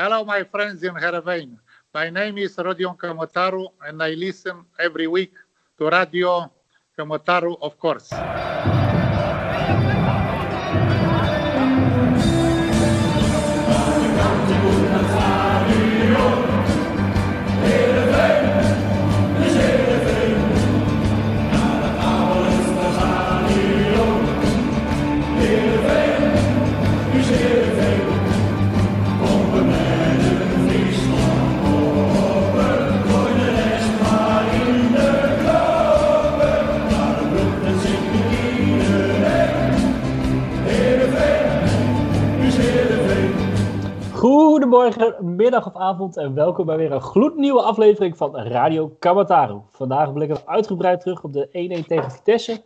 Hello, my friends in Heerenveen. My name is Rodion Kamotaru, and I listen every week to Radio Kamotaru, of course. Goedemorgen, middag of avond en welkom bij weer een gloednieuwe aflevering van Radio Kamataru. Vandaag blikken we uitgebreid terug op de 1-1 tegen Vitesse.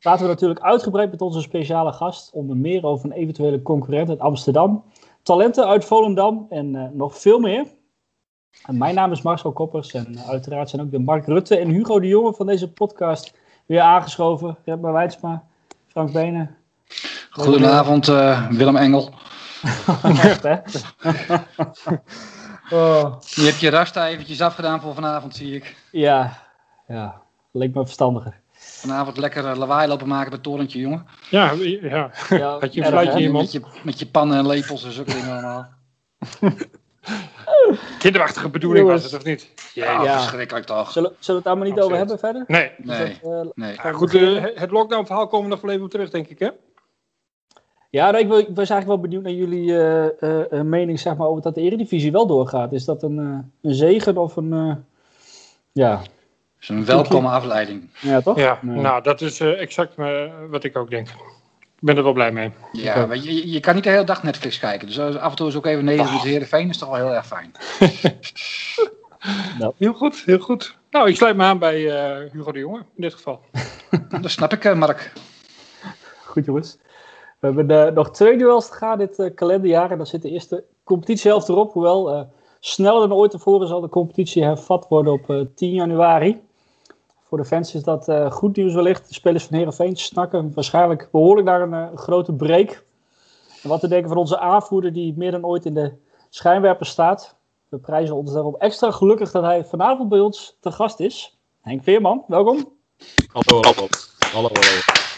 Laten we natuurlijk uitgebreid met onze speciale gast onder meer over een eventuele concurrent uit Amsterdam, talenten uit Volendam en uh, nog veel meer. En mijn naam is Marcel Koppers en uh, uiteraard zijn ook de Mark Rutte en Hugo de Jonge van deze podcast weer aangeschoven. Redma Weidsma, Frank Benen. Goedenavond uh, Willem Engel. Echt, hè? oh. Je hebt je rasta eventjes afgedaan voor vanavond, zie ik. Ja, ja. Leek me verstandiger. Vanavond lekker lawaai lopen maken bij het torentje, jongen. Ja, ja. ja Had je een fluitje in je mond? Met je, met je pannen en lepels en zulke dingen allemaal. Kinderachtige bedoeling was het, of niet? Ja, ja. verschrikkelijk toch. Zullen, zullen we het daar maar niet over hebben verder? Nee. Nee. Dat, uh, nee. Ja, goed, uh, het lockdown-verhaal komen we nog wel even op terug, denk ik, hè? Ja, nou, ik, wil, ik was eigenlijk wel benieuwd naar jullie uh, uh, mening zeg maar, over dat de Eredivisie wel doorgaat. Is dat een, uh, een zegen of een. ja. is een welkome afleiding. Ja, toch? Ja, Nee. nou, dat is exact wat ik ook denk. Ik ben er wel blij mee. Ja, maar je, je kan niet de hele dag Netflix kijken. Dus af en toe is ook even Nederland oh. Heerenveen is toch wel heel erg fijn. nou. Heel goed, heel goed. Nou, ik sluit me aan bij Hugo de Jonge in dit geval. dat snap ik, Mark. Goed jongens. We hebben nog twee duels te gaan dit uh, kalenderjaar. En dan zit de eerste competitiehelft erop. Hoewel uh, sneller dan ooit tevoren zal de competitie hervat worden op 10 januari. Voor de fans is dat goed nieuws wellicht. De spelers van Heerenveen snakken waarschijnlijk behoorlijk naar een grote break. En wat te denken van onze aanvoerder die meer dan ooit in de schijnwerper staat. We prijzen ons daarom extra gelukkig dat hij vanavond bij ons te gast is. Henk Veerman, welkom. Hallo, hallo. hallo, hallo.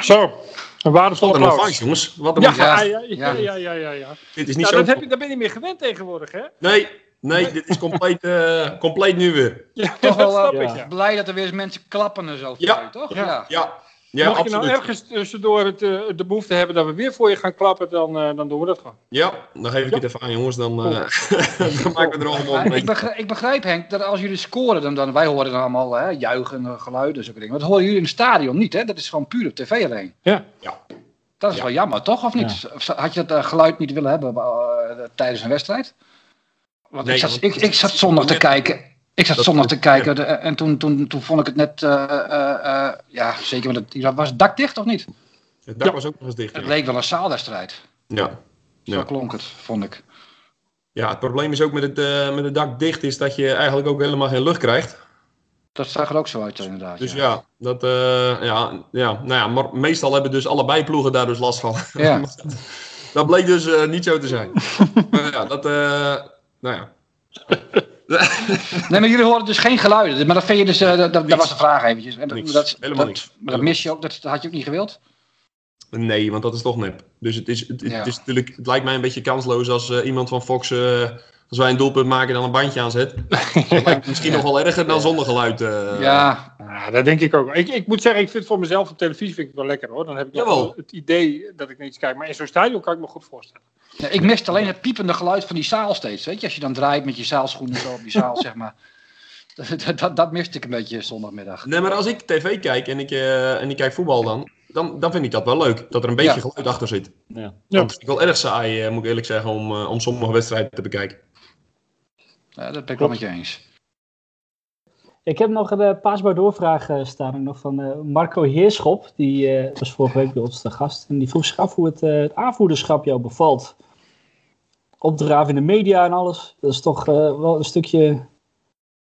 Zo, een waardevol Wat een applaus. ontvangst, jongens. Wat een Ja, ja, ja, ja, ja, ja, ja. Dit is niet Nou, zo... dat, heb je, dat ben je niet meer gewend tegenwoordig, hè? Nee, nee, dit is compleet, uh, compleet nu weer. Ja, Toch wel uh, blij dat er weer eens mensen klappen en zo. Ja. toch? Ja. Ja. Ja, Mocht je nou ergens tussendoor het, uh, de behoefte hebben dat we weer voor je gaan klappen, dan, uh, dan doen we dat gewoon. Ja, dan geef ik het even aan, jongens. Dan, uh, dan maken we er allemaal een ik, begrijp, ik begrijp, Henk, dat als jullie scoren, dan, dan wij horen dan allemaal hè, juichen, geluiden en zulke dingen. Maar dat horen jullie in het stadion niet, hè? Dat is gewoon puur op tv alleen. Ja. Ja. Dat is Ja. wel jammer, toch? Of niet? Of Had je dat uh, geluid niet willen hebben uh, tijdens een wedstrijd? Want Nee, ik, zat, want- ik, ik zat zondag te kijken. Ik zat Dat- zondag te kijken de- en toen, toen, toen vond ik het net, uh, uh, ja, zeker met het, was het dak dicht of niet? Het dak Ja. was ook nog eens dicht. Het Ja. leek wel een zaalwedstrijd. Ja. Zo Ja. klonk het, vond ik. ja, het probleem is ook met het, uh, met het dak dicht is dat je eigenlijk ook helemaal geen lucht krijgt. Dat zag er ook zo uit, inderdaad. Dus ja. ja, dat, uh, ja, ja, nou ja, maar meestal hebben dus allebei ploegen daar dus last van. Ja. dat bleek dus uh, niet zo te zijn. maar ja, dat, uh, nou ja. Nee, maar jullie horen dus geen geluiden. Maar dat vind je dus, uh, dat, dat was de vraag eventjes. En dat, dat, Helemaal dat, niks. Maar dat mis je ook, dat had je ook niet gewild? Nee, want dat is toch nep. Dus het, is, het, is natuurlijk, het lijkt mij een beetje kansloos als uh, iemand van Fox, uh, als wij een doelpunt maken, dan een bandje aanzet. dat lijkt misschien nog wel erger dan zonder geluid. Uh, Ja, Ja, dat denk ik ook. Ik, ik moet zeggen, ik vind het voor mezelf op televisie vind ik het wel lekker hoor. Dan heb ik wel het idee dat ik naar iets kijk. Maar in zo'n stadion kan ik me goed voorstellen. Ja, ik miste alleen het piepende geluid van die zaal steeds. Weet je, als je dan draait met je zaalschoenen zo op die zaal, zeg maar. Dat, dat, dat miste ik een beetje zondagmiddag. Nee, maar als ik tv kijk en ik, uh, en ik kijk voetbal dan, dan, dan vind ik dat wel leuk. Dat er een beetje Ja. geluid achter zit. Ja. Ja. Want het is wel erg saai, uh, moet ik eerlijk zeggen, om, uh, om sommige wedstrijden te bekijken. Ja, dat ben ik wel met je eens. Ik heb nog een uh, paasbaar doorvraag uh, staan nog van uh, Marco Heerschop. Die uh, was vorige week bij ons te gast. En die vroeg zich af hoe het, uh, het aanvoerderschap jou bevalt. Opdraven in de media en alles. Dat is toch uh, wel een stukje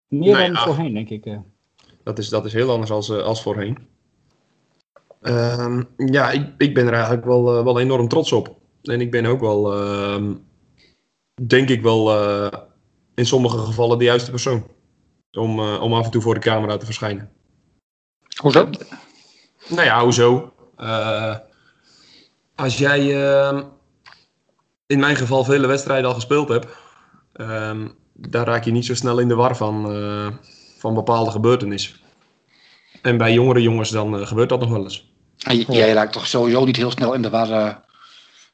meer Nee, dan voorheen, denk ik. Dat is, dat is heel anders als, uh, als voorheen. Ehm, ja, ik, ik ben er eigenlijk wel, uh, wel enorm trots op. En ik ben ook wel, ehm, denk ik wel, eh, in sommige gevallen de juiste persoon. Om, eh, om af en toe voor de camera te verschijnen. Hoezo? Nou ja, hoezo? Eh, als jij ehm, in mijn geval vele wedstrijden al gespeeld hebt, ehm, daar raak je niet zo snel in de war van, eh, van bepaalde gebeurtenissen. En bij jongere jongens dan gebeurt dat nog wel eens. J- jij raakt toch sowieso niet heel snel in de war, eh,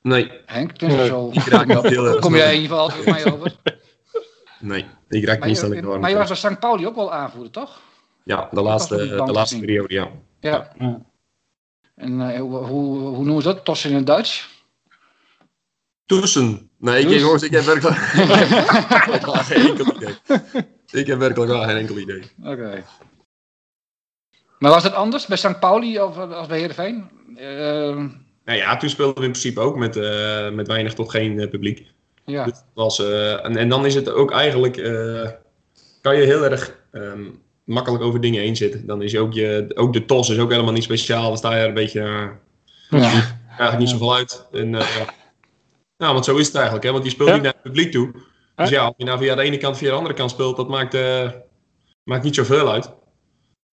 Nee, Henk? Nee, zo ik raak niet heel erg kom jij in ieder geval altijd op mij over. Nee, ik raak Maar niet snel in de maar je was bij St. Pauli ook wel aanvoerder, toch? Ja, de laatste, de laatste periode, ja. Ja. Ja. En eh, hoe, hoe, hoe noemen ze dat? Tossen in het Duits? Tussen. Nee, ik, jongens, ik heb werkelijk geen enkel idee. Ik heb werkelijk wel geen enkel idee. Oké. Maar was het anders bij St. Pauli of als bij Heerenveen? Eh, Nou ja, toen speelden we in principe ook met, eh, met weinig tot geen publiek. Ja. Dus eh, en, en dan is het ook eigenlijk, eh, kan je heel erg ehm, makkelijk over dingen heen zitten. Dan is je ook, je, ook de tos is ook helemaal niet speciaal. Dan sta je er een beetje, ja. eigenlijk niet zoveel uit. En, eh, ja. Nou, want zo is het eigenlijk, hè? want je speelt Ja. niet naar het publiek toe. Dus Ja. of je nou via de ene kant via de andere kant speelt, dat maakt, maakt niet zoveel uit.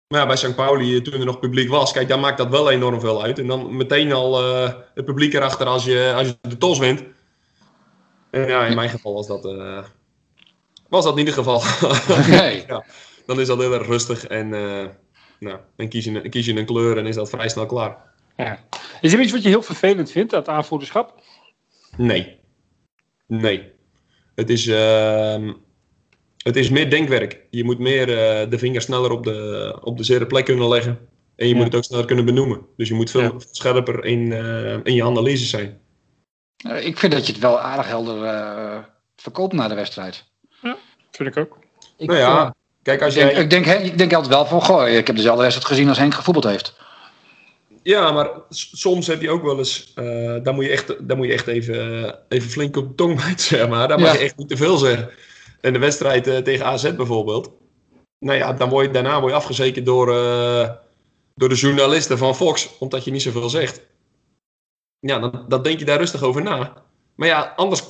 Maar ja, bij St. Pauli, toen er nog publiek was, kijk, dan maakt dat wel enorm veel uit. En dan meteen al het publiek erachter als je, als je de tos wint. Ja, in mijn geval was dat, eh, was dat niet het geval. Nee. dan is dat heel erg rustig en eh, nou, dan kies je, een- kies je een kleur en is dat vrij snel klaar. Ja. Is er iets wat je heel vervelend vindt, dat aanvoerderschap? Nee. Nee. Het is, ehm, het is meer denkwerk. Je moet meer eh, de vinger sneller op de, op de zere plek kunnen leggen. En je Ja. moet het ook sneller kunnen benoemen. Dus je moet veel Ja. scherper in, in je analyse zijn. Eh, Ik vind dat je het wel aardig helder eh, verkoopt na de wedstrijd. Vind ik ook. Ik, nou ja, eh, kijk als Ik denk, jij... ik, denk, ik denk altijd wel van, goh, ik heb dezelfde wedstrijd gezien als Henk gevoetbald heeft. Ja, maar soms heb je ook wel eens... eh daar, moet je echt, daar moet je echt even, even flink op de tong bijten, zeg maar. Daar mag Ja. je echt niet te veel zeggen. En de wedstrijd eh, tegen AZ bijvoorbeeld. Nou ja, dan word je, daarna word je afgezekerd door, eh, door de journalisten van Fox. Omdat je niet zoveel zegt. Ja, dan, dan denk je daar rustig over na. Maar ja, anders...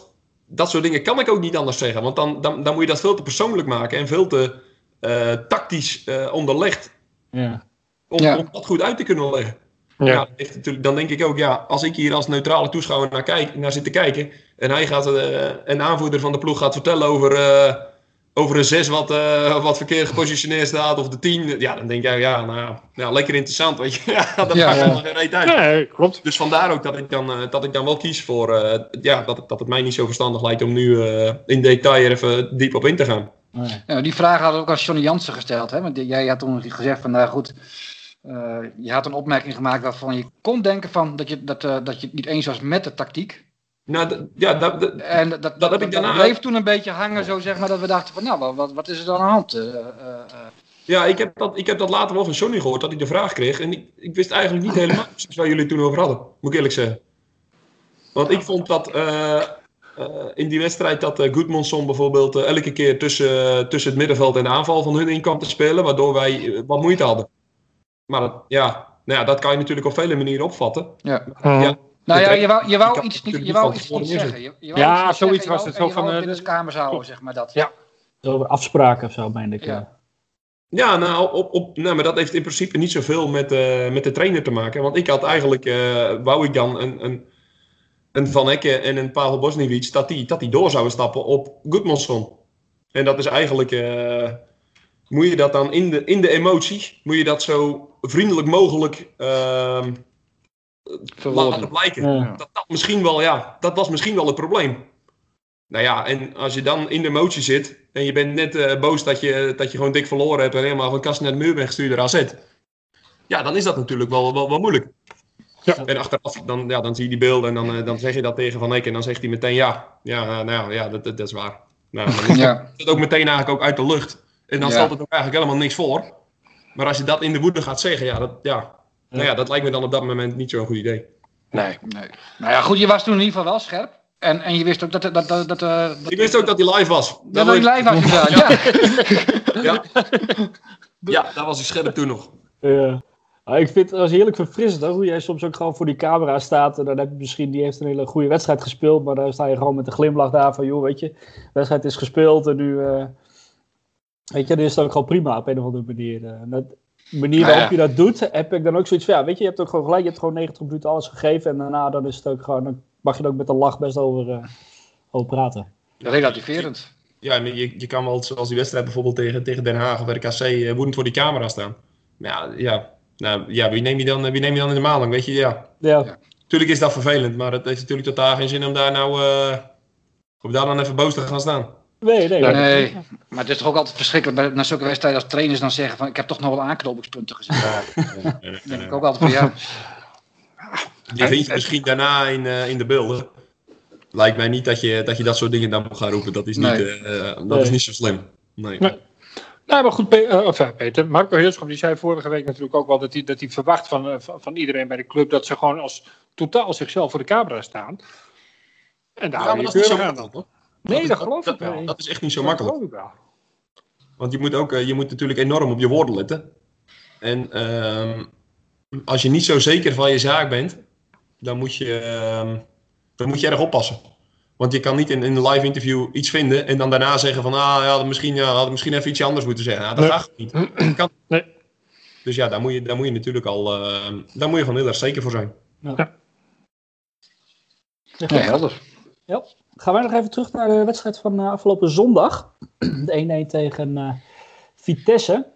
Dat soort dingen kan ik ook niet anders zeggen. Want dan, dan, dan moet je dat veel te persoonlijk maken. En veel te eh, tactisch eh, onderlegd. ja. Om, Ja. om dat goed uit te kunnen leggen. Ja. Ja, dan denk ik ook, ja, als ik hier als neutrale toeschouwer naar, kijk, naar zit te kijken. En hij gaat, eh, een aanvoerder van de ploeg gaat vertellen over, eh, over een 6 wat, eh, wat verkeerd gepositioneerd staat. Of de 10. Ja, dan denk jij, ja, nou, ja, lekker interessant. Weet je. Ja, dat Ja. maakt helemaal geen reet uit. Nee, klopt. Dus vandaar ook dat ik dan, eh, dat ik dan wel kies voor, eh, ja, dat, het- dat het mij niet zo verstandig lijkt om nu eh, in detail er even diep op in te gaan. Nee. Ja, die vraag hadden we ook aan Johnny Jansen gesteld. Hè? Want jij had toen gezegd van, nou goed, eh, je had een opmerking gemaakt waarvan je kon denken van dat je, dat, eh, dat je het niet eens was met de tactiek. Nou, ja, dat, dat- En dat, dat, Dat heb ik daarna- bleef toen een beetje hangen, zo zeg maar, dat we dachten van, nou, wat- wat, wat is er dan aan de hand? Eh, eh, eh, Ja, ik heb, dat, ik heb dat later wel van Johnny gehoord, dat hij de vraag kreeg. En ik, ik wist eigenlijk niet helemaal precies waar jullie toen over hadden. Moet ik eerlijk zeggen. Want ik vond dat eh, eh, in die wedstrijd dat uh, Goodmanson bijvoorbeeld elke keer tussen, tussen het middenveld en de aanval van hun in kwam te spelen. Waardoor wij wat moeite hadden. Maar dat, ja, nou ja, dat kan je natuurlijk op vele manieren opvatten. ja. Ja. Nou ja, je wou, je wou iets niet, je wou iets niet zeggen. Je, je wou Ja, iets zoiets zeggen, was het zo van, wou eh, de kamers houden, zeg maar dat. Ja. Over afspraken of zo, meen ik. Ja. Ja. Ja, nou, op, op, nou, maar dat heeft in principe niet zoveel met, eh, met de trainer te maken. Want ik had eigenlijk, eh, wou ik dan een, een, een Van Hekken en een Pavel Bosniewicz, dat die, dat die door zouden stappen op Goodmanson. En dat is eigenlijk, eh, moet je dat dan in de, in de emotie, moet je dat zo vriendelijk mogelijk ehm Verwoorden. laten blijken. Ja. Dat, dat, misschien wel, ja, dat was misschien wel het probleem. Nou ja, en als je dan in de emotie zit en je bent net eh, boos dat je, dat je gewoon dik verloren hebt en helemaal van kast naar de muur bent gestuurd door AZ. Ja, dan is dat natuurlijk wel, wel, wel moeilijk. Ja. En achteraf, dan, ja, dan zie je die beelden en dan, eh, dan zeg je dat tegen Van Eyck en dan zegt hij meteen ja. Ja, eh, nou ja, dat, dat, dat is waar. Nou, dan is Ja. het ook meteen eigenlijk ook uit de lucht. En dan Ja. stelt het ook eigenlijk helemaal niks voor. Maar als je dat in de woede gaat zeggen, ja, dat, ja, Nou ja, dat lijkt me dan op dat moment niet zo'n goed idee. Nee. Nee. Nou ja, goed, je was toen in ieder geval wel scherp. En, en je wist ook dat... dat, dat, dat, dat Ik wist ook dat hij live was. Dat je live was ja. Ja. ja, daar was hij scherp toen nog. Ja. Ah, ik vind het was heerlijk verfrissend hoor, hoe jij soms ook gewoon voor die camera staat. En dan heb je misschien, die heeft een hele goede wedstrijd gespeeld. Maar dan sta je gewoon met een glimlach daar van, joh, weet je, de wedstrijd is gespeeld. En nu, eh, weet je, dit is dan ook gewoon prima op een of andere manier. Eh, dat, de manier Nou ja. waarop je dat doet, heb ik dan ook zoiets van, ja, weet je, je hebt ook gewoon gelijk. Je hebt gewoon 90 minuten alles gegeven. En daarna dan is het ook gewoon, dan mag je er ook met een lach best over, eh, over praten. Relativerend. Ja, maar je, je kan wel, zoals die wedstrijd bijvoorbeeld tegen, tegen Den Haag of RKC, eh, woedend voor die camera staan. Maar ja, ja, nou, ja wie, neem je dan, wie neem je dan in de maling? Weet je, ja. Ja, Ja. Tuurlijk is dat vervelend, maar het heeft natuurlijk totaal geen zin om daar nou, eh, om daar dan even boos te gaan staan. Nee, nee. Nee, maar het is toch ook altijd verschrikkelijk bij, na zulke wedstrijden als trainers dan zeggen van ik heb toch nog wel aanknopingspunten gezien. Dan denk ik ook altijd van ja, Die vind je misschien daarna in, eh, in de beelden. Lijkt mij niet dat je, dat je dat soort dingen dan moet gaan roepen. Dat is niet, Nee. eh, dat Nee. is niet zo slim. Nee. Nee. Nou, maar goed, Pe- eh, of, eh, Peter. Marco Heerschop die zei vorige week natuurlijk ook wel dat hij, dat hij verwacht van, eh, van, iedereen bij de club dat ze gewoon als totaal zichzelf voor de camera staan. En daar Ja, maar je dat is niet zo keurig aan dan. hoor. Nee, dat geloof ik dat- wel. Dat is echt niet zo Dat makkelijk. geloof ik wel. Want je moet, ook, eh, je moet natuurlijk enorm op je woorden letten. En ehm, als je niet zo zeker van je zaak bent, dan moet je, ehm, dan moet je erg oppassen. Want je kan niet in, in een live interview iets vinden en dan daarna zeggen van ah ja, misschien, ja, had ik misschien even iets anders moeten zeggen. Ja, dat Nee. gaat niet. Dat kan. Nee. Dus ja, daar moet je, daar moet je natuurlijk al, ehm, daar moet je gewoon heel erg zeker voor zijn. ja, helder. Gaan wij nog even terug naar de wedstrijd van eh, afgelopen zondag. De 1-1 tegen eh, Vitesse.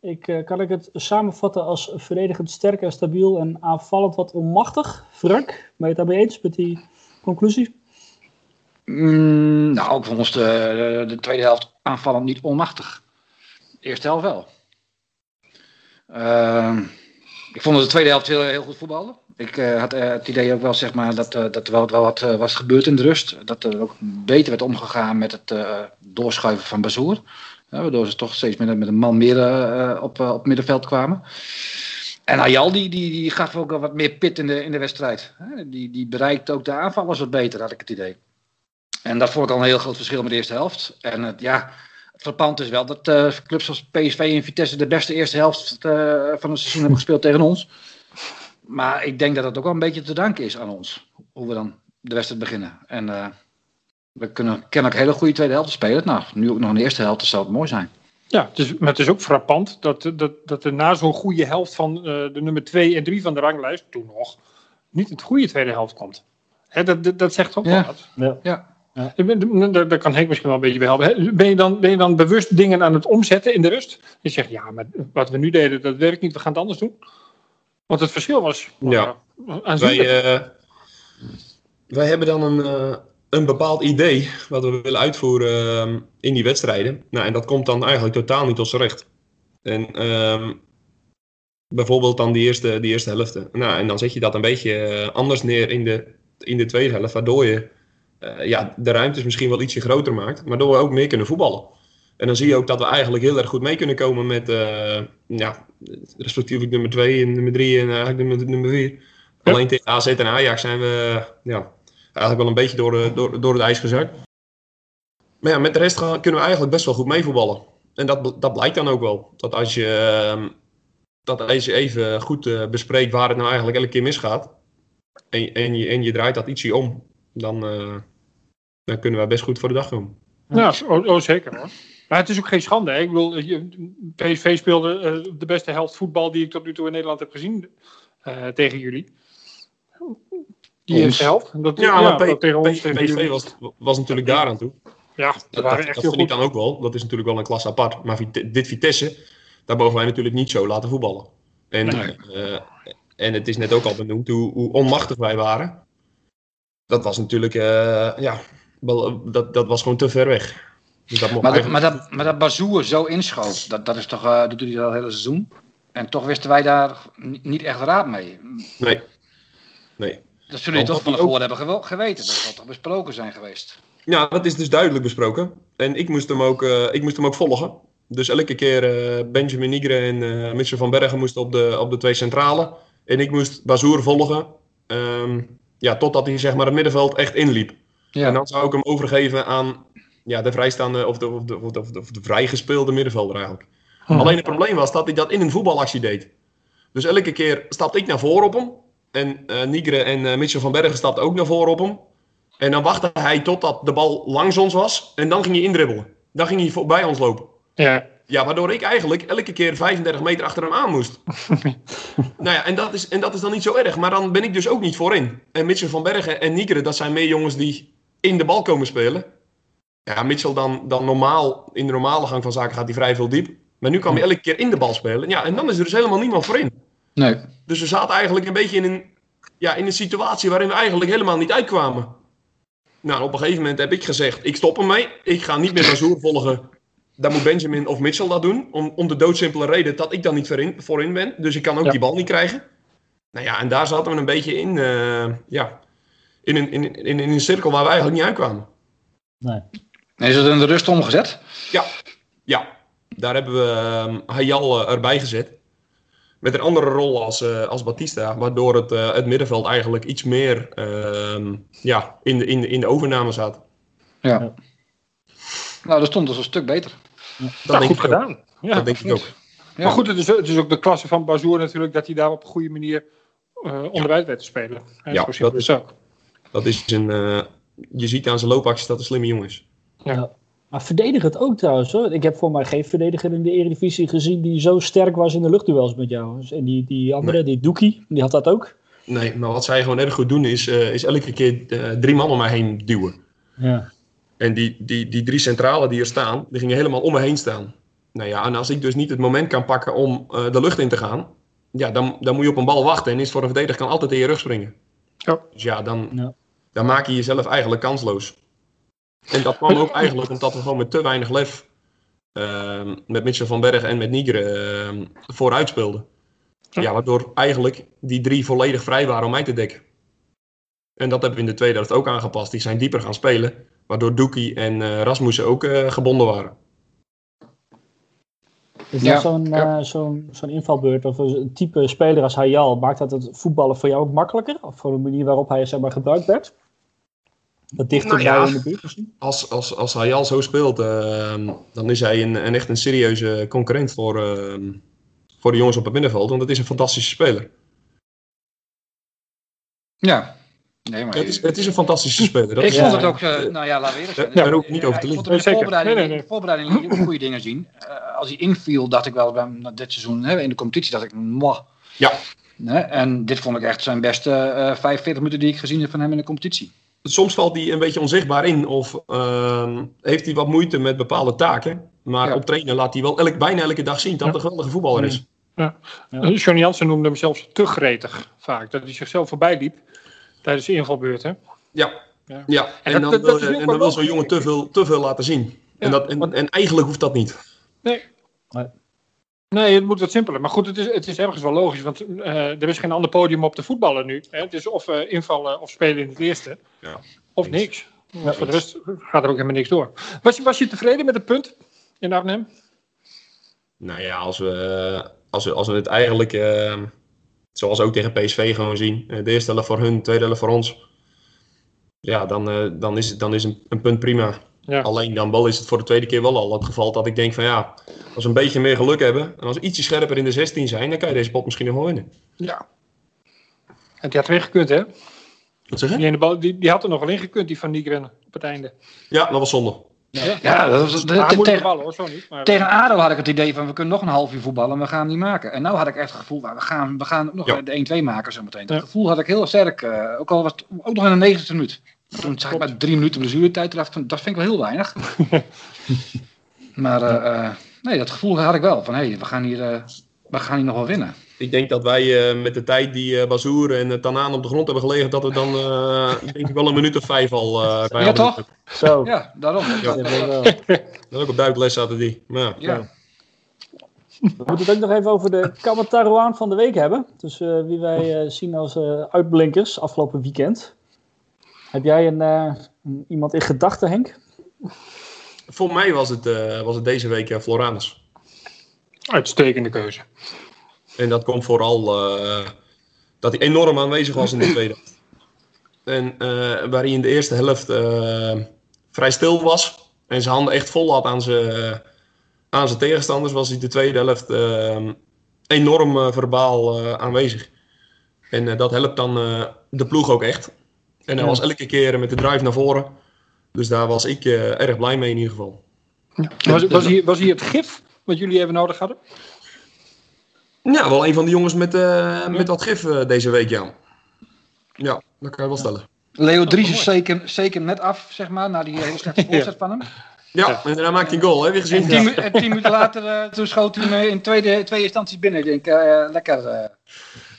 Ik, eh, kan ik het samenvatten als verdedigend sterk en stabiel en aanvallend wat onmachtig? Frank, ben je het daarmee eens met die conclusie? Mm, nou, ons de, de tweede helft aanvallend niet onmachtig. De eerste helft wel. Ehm, ik vond de tweede helft heel, heel goed voetballen. Ik eh, had eh, het idee ook wel, zeg maar, dat, eh, dat er wel, wel wat was gebeurd in de rust. Dat er ook beter werd omgegaan met het doorschuiven van Bazoer. Waardoor ze toch steeds met, met een man meer op, op middenveld kwamen. En Ayal die, die, die gaf ook wel wat meer pit in de, in de wedstrijd. Die, die bereikt ook de aanvallers wat beter, had ik het idee. En dat vond ik al een heel groot verschil met de eerste helft. En het, ja, het frappant is wel dat clubs als PSV en Vitesse de beste eerste helft van het seizoen hebben gespeeld tegen ons. Maar ik denk dat dat ook wel een beetje te danken is aan ons. Hoe we dan de wedstrijd beginnen. En eh, we kunnen kennelijk hele goede tweede helft spelen. Nou, nu ook nog in de eerste helft, zou het mooi zijn. Ja, het is, maar het is ook frappant dat, dat, dat er na zo'n goede helft van eh, de nummer 2 en 3 van de ranglijst, toen nog, niet het goede tweede helft komt. Hè, dat, dat, dat zegt ook Ja. wel wat. Ja. Ja. Ik ben- Daar, kan Henk misschien wel een beetje bij helpen. Ben je, dan, ben je dan bewust dingen aan het omzetten in de rust? Je zegt, ja, maar wat we nu deden, dat werkt niet, we gaan het anders doen. Want het verschil was Ja. uh, aanzienlijk. Wij, eh, wij hebben dan een, eh, een bepaald idee wat we willen uitvoeren in die wedstrijden. Nou, en dat komt dan eigenlijk totaal niet tot z'n recht. En ehm, bijvoorbeeld dan die eerste, die eerste helft. Nou, en dan zet je dat een beetje eh, anders neer in de, in de tweede helft, waardoor je eh, ja, de ruimtes misschien wel ietsje groter maakt, waardoor we ook meer kunnen voetballen. En dan zie je ook dat we eigenlijk heel erg goed mee kunnen komen met, eh, ja, respectievelijk nummer 2 en nummer 3 en eigenlijk nummer, nummer 4. Ja. Alleen tegen AZ en Ajax zijn we ja, eigenlijk wel een beetje door, door, door het ijs gezakt. Maar ja, met de rest gaan- kunnen we eigenlijk best wel goed meevoetballen. En dat, dat blijkt dan ook wel. Dat als je, ehm, dat als je even goed eh, bespreekt waar het nou eigenlijk elke keer misgaat. En, en, je, en je draait dat ietsje om. Dan, eh, dan kunnen we best goed voor de dag komen. Ja, oh, oh, zeker hoor. Maar het is ook geen schande. Hè? Ik bedoel, je- PSV speelde eh, de beste helft voetbal die ik tot nu toe in Nederland heb gezien eh, tegen jullie. Die Ons. eerste helft. Dat, Ja, maar tegen ons, tegen PSV jullie. was, was natuurlijk daar aan toe. Ja, dat Dat, waren dat, echt dat vind ik goed. dan ook wel. Dat is natuurlijk wel een klas apart. Maar dit Vitesse, daar mogen wij natuurlijk niet zo laten voetballen. En, Nee. eh, en het is net ook al benoemd hoe, hoe onmachtig wij waren. Dat was natuurlijk, eh, ja, wel, dat, dat was gewoon te ver weg. Dus dat mocht Maar, eigenlijk- maar, dat, maar dat Bazoer zo inschoof, dat, dat is toch, eh, dat doet hij al het hele seizoen. En toch wisten wij daar ni- niet echt raad mee. Nee. Nee. Dat zullen jullie toch van tevoren hebben geweten. Dat zal toch besproken zijn geweest. Ja, dat is dus duidelijk besproken. En ik moest hem ook, eh, ik moest hem ook volgen. Dus elke keer eh, Benjamin Nigre en eh Mitchell van Bergen moesten op de, op de twee centrale. En ik moest Bazoer volgen. ehm, ja, totdat hij zeg maar, het middenveld echt inliep. En dan zou ik hem overgeven aan ja, de vrijstaande of de, of de, of de, of vrijgespeelde middenvelder eigenlijk. Hm. Alleen het probleem was dat hij dat in een voetbalactie deed. Dus elke keer stapte ik naar voren op hem. En eh Nigre en eh, Mitchell van Bergen stapten ook naar voren op hem. En dan wachtte hij totdat de bal langs ons was. En dan ging hij indribbelen. Dan ging hij voorbij ons lopen. Ja, Ja, waardoor ik eigenlijk elke keer 35 meter achter hem aan moest. nou ja, en dat, is, en dat is dan niet zo erg. Maar dan ben ik dus ook niet voorin. En Mitchell van Bergen en Nigre, dat zijn meer jongens die in de bal komen spelen. Ja, Mitchell dan, dan normaal, in de normale gang van zaken gaat hij vrij veel diep. Maar nu kan hij elke keer in de bal spelen. Ja, en dan is er dus helemaal niemand voorin. Nee. Dus we zaten eigenlijk een beetje in een, ja, in een situatie waarin we eigenlijk helemaal niet uitkwamen. Nou, op een gegeven moment heb ik gezegd, ik stop ermee. Ik ga niet meer Bazoer volgen. Dan moet Benjamin of Mitchell dat doen. Om, om de doodsimpele reden dat ik dan niet voorin, voorin ben. Dus ik kan ook Ja. die bal niet krijgen. Nou ja, en daar zaten we een beetje in, eh, ja, in, een, in, in, in een cirkel waar we eigenlijk niet uitkwamen. Nee. En is het in de rust omgezet? Ja, ja. daar hebben we ehm, Hayal eh, erbij gezet. Met een andere rol als, eh, als Batista. Waardoor het, eh, het middenveld eigenlijk iets meer ehm, ja, in, de, in, de, in de overname zat. Ja. Ja. Nou, dat stond dus een stuk beter. Dat nou, denk goed ik ook. gedaan. Ja. Dat denk ik ook. Ja. Maar goed, het is, het is ook de klasse van Bazoer natuurlijk dat hij daar op een goede manier eh onderuit weet te spelen. En Ja, zo dat is ook. Dat is een, eh, je ziet aan zijn loopacties dat een slimme jongen is. Maar verdedig het ook trouwens hoor. Ik heb voor mij geen verdediger in de Eredivisie gezien die zo sterk was in de luchtduels met jou. Dus- En die, die andere, die Doekie, die had dat ook. Nee, maar wat zij gewoon erg goed doen is, eh, is elke keer eh, drie man om mij heen duwen. Ja. En die, die, die drie centralen die er staan, die gingen helemaal om me heen staan. Nou ja, en als ik dus niet het moment kan pakken om eh, de lucht in te gaan, ja, dan, dan moet je op een bal wachten. En is voor een verdediger kan altijd in je rug springen. Ja. Dus ja, dan, Ja. dan maak je jezelf eigenlijk kansloos. En dat kwam ook eigenlijk omdat we gewoon met te weinig lef ehm, met Mitchell van Berg en met Nigre ehm, vooruit speelden. Ja, waardoor eigenlijk die drie volledig vrij waren om mij te dekken. En dat hebben we in de tweede helft ook aangepast. Die zijn dieper gaan spelen. Waardoor Doekie en eh, Rasmussen ook eh, gebonden waren. Is Ja, dat zo'n ja. eh, zo'n zo'n invalbeurt of een type speler als Hayal, maakt dat het voetballen voor jou ook makkelijker? Of voor de manier waarop hij zeg maar, gebruikt werd? Wat dichter Nou bij in de buurt misschien? Als, als, als Hayal zo speelt, ehm, dan is hij een, een echt een serieuze concurrent voor, ehm, voor de jongens op het middenveld. Want het is een fantastische speler. Ja. Nee, maar Het is, het is een fantastische speler. Dat ik is- vond het ook, eh, nou ja, laten we eerlijk zijn. Daar ook niet over te Ik liegen. vond het in de Zeker. voorbereiding, Nee, nee, nee. in de voorbereiding liet ik ook goede dingen zien. Eh, als hij inviel, dacht ik wel, bij- dit seizoen hè, in de competitie, dacht ik, mwah. Ja. Nee, en dit vond ik echt zijn beste eh 45 minuten die ik gezien heb van hem in de competitie. Soms valt hij een beetje onzichtbaar in of ehm, heeft hij wat moeite met bepaalde taken. Maar Ja. op trainen laat hij wel elk, bijna elke dag zien dat hij een geweldige voetballer is. Ja. Johnny Jansen noemde hem zelfs te gretig vaak. Dat hij zichzelf voorbij liep tijdens de invalbeurten. Ja, Ja. ja. En, dan, dat- dat en wel dan wil zo'n jongen te veel, te veel laten zien. En, Ja, dat, en, want- en eigenlijk hoeft dat niet. Nee. Nee. Nee, het moet wat simpeler. Maar goed, het is, het is ergens wel logisch. Want eh, er is geen ander podium op te voetballen nu. Hè? Het is of eh, invallen of spelen in het eerste. Ja. Of Eens. niks. Want voor de rest gaat er ook helemaal niks door. Was je, was je tevreden met het punt in Arnhem? Nou ja, als we, als we, als we het eigenlijk, eh, zoals ook tegen PSV gewoon zien, eh, de eerste helft voor hun, de tweede helft voor ons. Ja, dan, eh, dan is, het, dan is een, een punt prima. Ja. Alleen dan wel is het voor de tweede keer wel al het geval dat ik denk van ja, als we een beetje meer geluk hebben en als we ietsje scherper in de 16 zijn, dan kan je deze pot misschien nog wel winnen. Ja. En die had weer gekund, hè? Wat zeg je? Die, bal, die, die had er nog wel in gekund, die van Nigren op het einde. Ja, dat was zonde. Ja, dat was, de- tegen, ballen hoor, zo niet. Maar, tegen ADO had ik het idee van, we kunnen nog een half uur voetballen en we gaan niet maken. En nu had ik echt het gevoel, nou, we gaan, we gaan nog Ja. de 1-2 maken zometeen. Dat Ja. gevoel had ik heel sterk, eh, ook al was het ook nog in de 90 minuut. Toen zag ik maar drie minuten blessuretijd, dacht van, dat vind ik wel heel weinig. maar eh, eh, nee, dat gevoel had ik wel, van hé, hey, we, gaan hier, eh, we gaan hier nog wel winnen. Ik denk dat wij eh, met de tijd die eh Bazoer en uh, Tanaan op de grond hebben gelegen, dat we dan eh, denk ik wel een minuut of vijf al eh bij Ja, toch? Zo. Ja, daarom. Ja. Wel. Dat ook op duikles zaten die. Maar ja. Ja. We moeten het ook nog even over de Kamataruaan van de week hebben. Dus eh, wie wij eh, zien als eh, uitblinkers afgelopen weekend. Heb jij een, eh, een- iemand in gedachten, Henk? Voor mij was het, eh, was het deze week uh, Floranus. Uitstekende keuze. En dat komt vooral uh, dat hij enorm aanwezig was in de tweede. En uh, waar hij in de eerste helft uh, vrij stil was. En zijn handen echt vol had aan zijn, aan zijn tegenstanders. Was hij de tweede helft ehm, enorm eh, verbaal eh, aanwezig. En eh, dat helpt dan eh, de ploeg ook echt. En hij Ja. was elke keer met de drive naar voren. Dus daar was ik eh, erg blij mee in ieder geval. Was, was, hier, was hier het gif wat jullie even nodig hadden? Ja, wel een van de jongens met, eh, met wat gif eh, deze week, ja. Ja, dat kan je wel stellen. Leo Dries is zeker, zeker net af, zeg maar, na die hele slechte voorzet van hem. Ja, en daarna maakt hij een goal, hè? Weer En gezien? tien, en tien minuten later eh, toen schoot hij in tweede, twee instanties binnen. Ik denk, eh, lekker.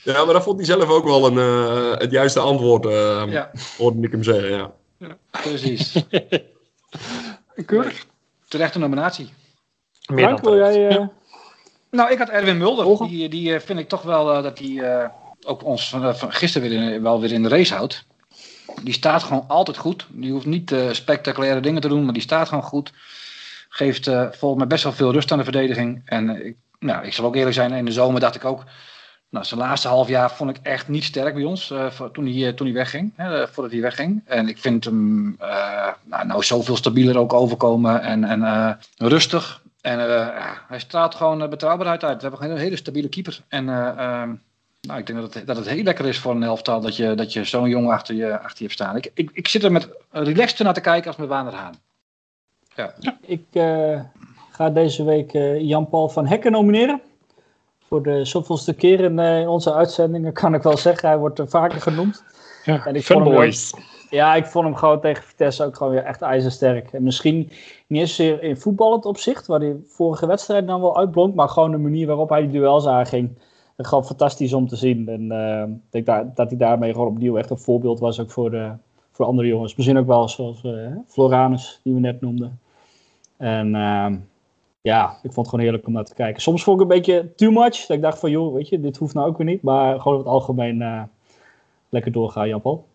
Ja, maar dat vond hij zelf ook wel een, eh, het juiste antwoord, eh ja, hoorde ik hem zeggen, ja. precies. Keurig. Terechte nominatie. Meer Frank, wil terecht. jij... eh, Nou, ik had Erwin Mulder. Volgen? Die, die eh, vind ik toch wel dat hij eh, ook ons van, van gisteren weer in, wel weer in de race houdt. Die staat gewoon altijd goed. Die hoeft niet eh, spectaculaire dingen te doen, maar die staat gewoon goed. Geeft eh, volgens mij best wel veel rust aan de verdediging. En ik, nou, ik zal ook eerlijk zijn, in de zomer dacht ik ook. Nou, zijn laatste half jaar vond ik echt niet sterk bij ons. eh, toen, hij, eh, toen hij wegging. Hè, eh, voordat hij wegging. En ik vind hem nou, nou zoveel stabieler ook overkomen. En, en rustig. En ja, hij straalt gewoon betrouwbaarheid uit. We hebben een hele stabiele keeper. En eh, ehm, nou, ik denk dat het, dat het heel lekker is voor een elftal dat je, dat je zo'n jongen achter je, achter je hebt staan. Ik, ik, ik zit er met relaxed naar te kijken als met Wander Haan. Ik eh, ga deze week Jan-Paul van Hekken nomineren. Voor de zoveelste keer in, eh, in onze uitzendingen kan ik wel zeggen. Hij wordt er vaker genoemd. Ja, En ik vond hem- fanboys. Ja, ik vond hem gewoon tegen Vitesse ook gewoon weer echt ijzersterk. En misschien niet eens zozeer in voetballend opzicht, waar hij vorige wedstrijd dan wel uitblonk, maar gewoon de manier waarop hij die duels aanging. En gewoon fantastisch om te zien. En eh, ik denk daar, dat hij daarmee gewoon opnieuw echt een voorbeeld was ook voor, de, voor andere jongens. Misschien ook wel zoals eh, Floranus, die we net noemden. En ehm, ja, ik vond het gewoon heerlijk om naar te kijken. Soms vond ik een beetje too much. Dat ik dacht van, joh, weet je, dit hoeft nou ook weer niet. Maar gewoon in het algemeen eh, lekker doorgaan, Jan-Paul.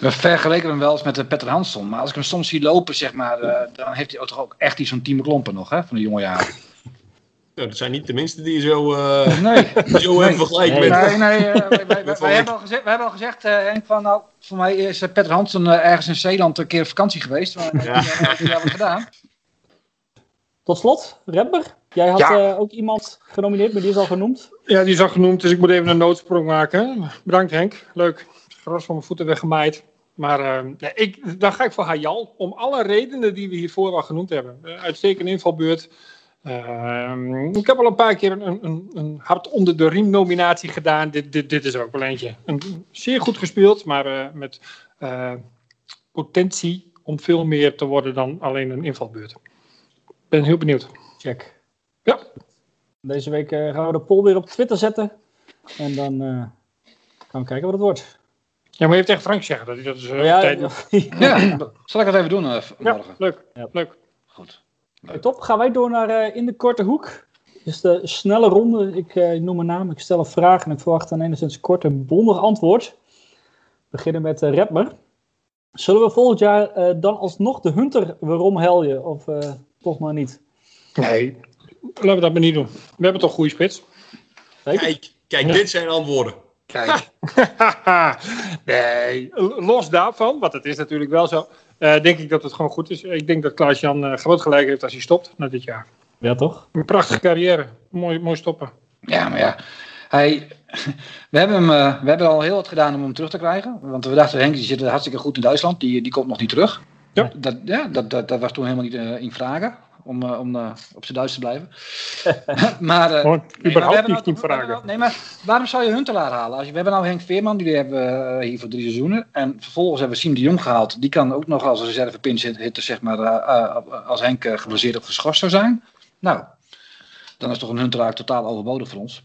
We vergeleken hem wel eens met uh, Petter Hansson. Maar als ik hem soms zie lopen, zeg maar, uh, dan heeft hij ook toch ook echt iets van Team Klompen nog, hè, van de jonge jaren. Ja, dat zijn niet de minste die je zo, uh, nee. zo nee. vergelijkt nee. met... Nee, nee, uh, wij, wij, wij, wij hebben al gezegd, wij hebben al gezegd uh, Henk, van nou, voor mij is uh, Petter Hansson ergens in Zeeland een keer op vakantie geweest. Maar ja. heeft hij wat gedaan. Tot slot, Redber. Jij had ja. uh, ook iemand genomineerd, maar die is al genoemd. Ja, die is al genoemd, dus ik moet even een noodsprong maken. Bedankt Henk, leuk. Gras van mijn voeten weggemaaid. Maar uh, ja, ik, dan ga ik voor Hayal, om alle redenen die we hiervoor al genoemd hebben. Uh, uitstekende invalbeurt. Uh, ik heb al een paar keer een, een, een hart onder de riem nominatie gedaan. Dit, dit, dit is er ook wel eentje. Een, zeer goed gespeeld, maar uh, met uh, potentie om veel meer te worden dan alleen een invalbeurt. Ik ben heel benieuwd. Check. Ja. Deze week uh, gaan we de poll weer op Twitter zetten. En dan uh, gaan we kijken wat het wordt. Ja, maar je hebt tegen Frank zeggen dat hij dat is. Uh, ja, tijd ja. ja, zal ik dat even doen uh, morgen? Ja, leuk. Ja. leuk. Goed. Leuk. Top, gaan wij door naar uh, In de Korte Hoek. Dus de snelle ronde. Ik uh, noem een naam, ik stel een vraag en ik verwacht dan enigszins kort en bondig antwoord. We beginnen met uh, Redmer. Zullen we volgend jaar uh, dan alsnog de Hunter waarom helje? Of toch maar niet? Nee, laten we dat maar niet doen. We hebben toch goede spits. Zeker? Kijk, kijk ja. dit zijn antwoorden. Kijk. nee, los daarvan, want het is natuurlijk wel zo. Uh, denk ik dat het gewoon goed is. Ik denk dat Klaas-Jan uh, groot gelijk heeft als hij stopt na dit jaar. Ja, toch? Een prachtige carrière. Mooi, mooi stoppen. Ja, maar ja. Hij, we, hebben hem, uh, we hebben al heel wat gedaan om hem terug te krijgen. Want we dachten, Henk die zit hartstikke goed in Duitsland. Die, die komt nog niet terug. Ja. Dat, ja, dat, dat, dat was toen helemaal niet uh, in vragen. Om, uh, om op zijn Duits te blijven. maar, oh, nee, überhaupt niet in vragen. Nou, nee, maar waarom zou je Huntelaar halen? Als je, we hebben nou Henk Veerman, die hebben we hier voor drie seizoenen. En vervolgens hebben we Siem de Jong gehaald. Die kan ook nog als reserve hitter, zeg maar, als Henk geblesseerd of geschorst zou zijn. Nou, dan is toch een Huntelaar totaal overbodig voor ons.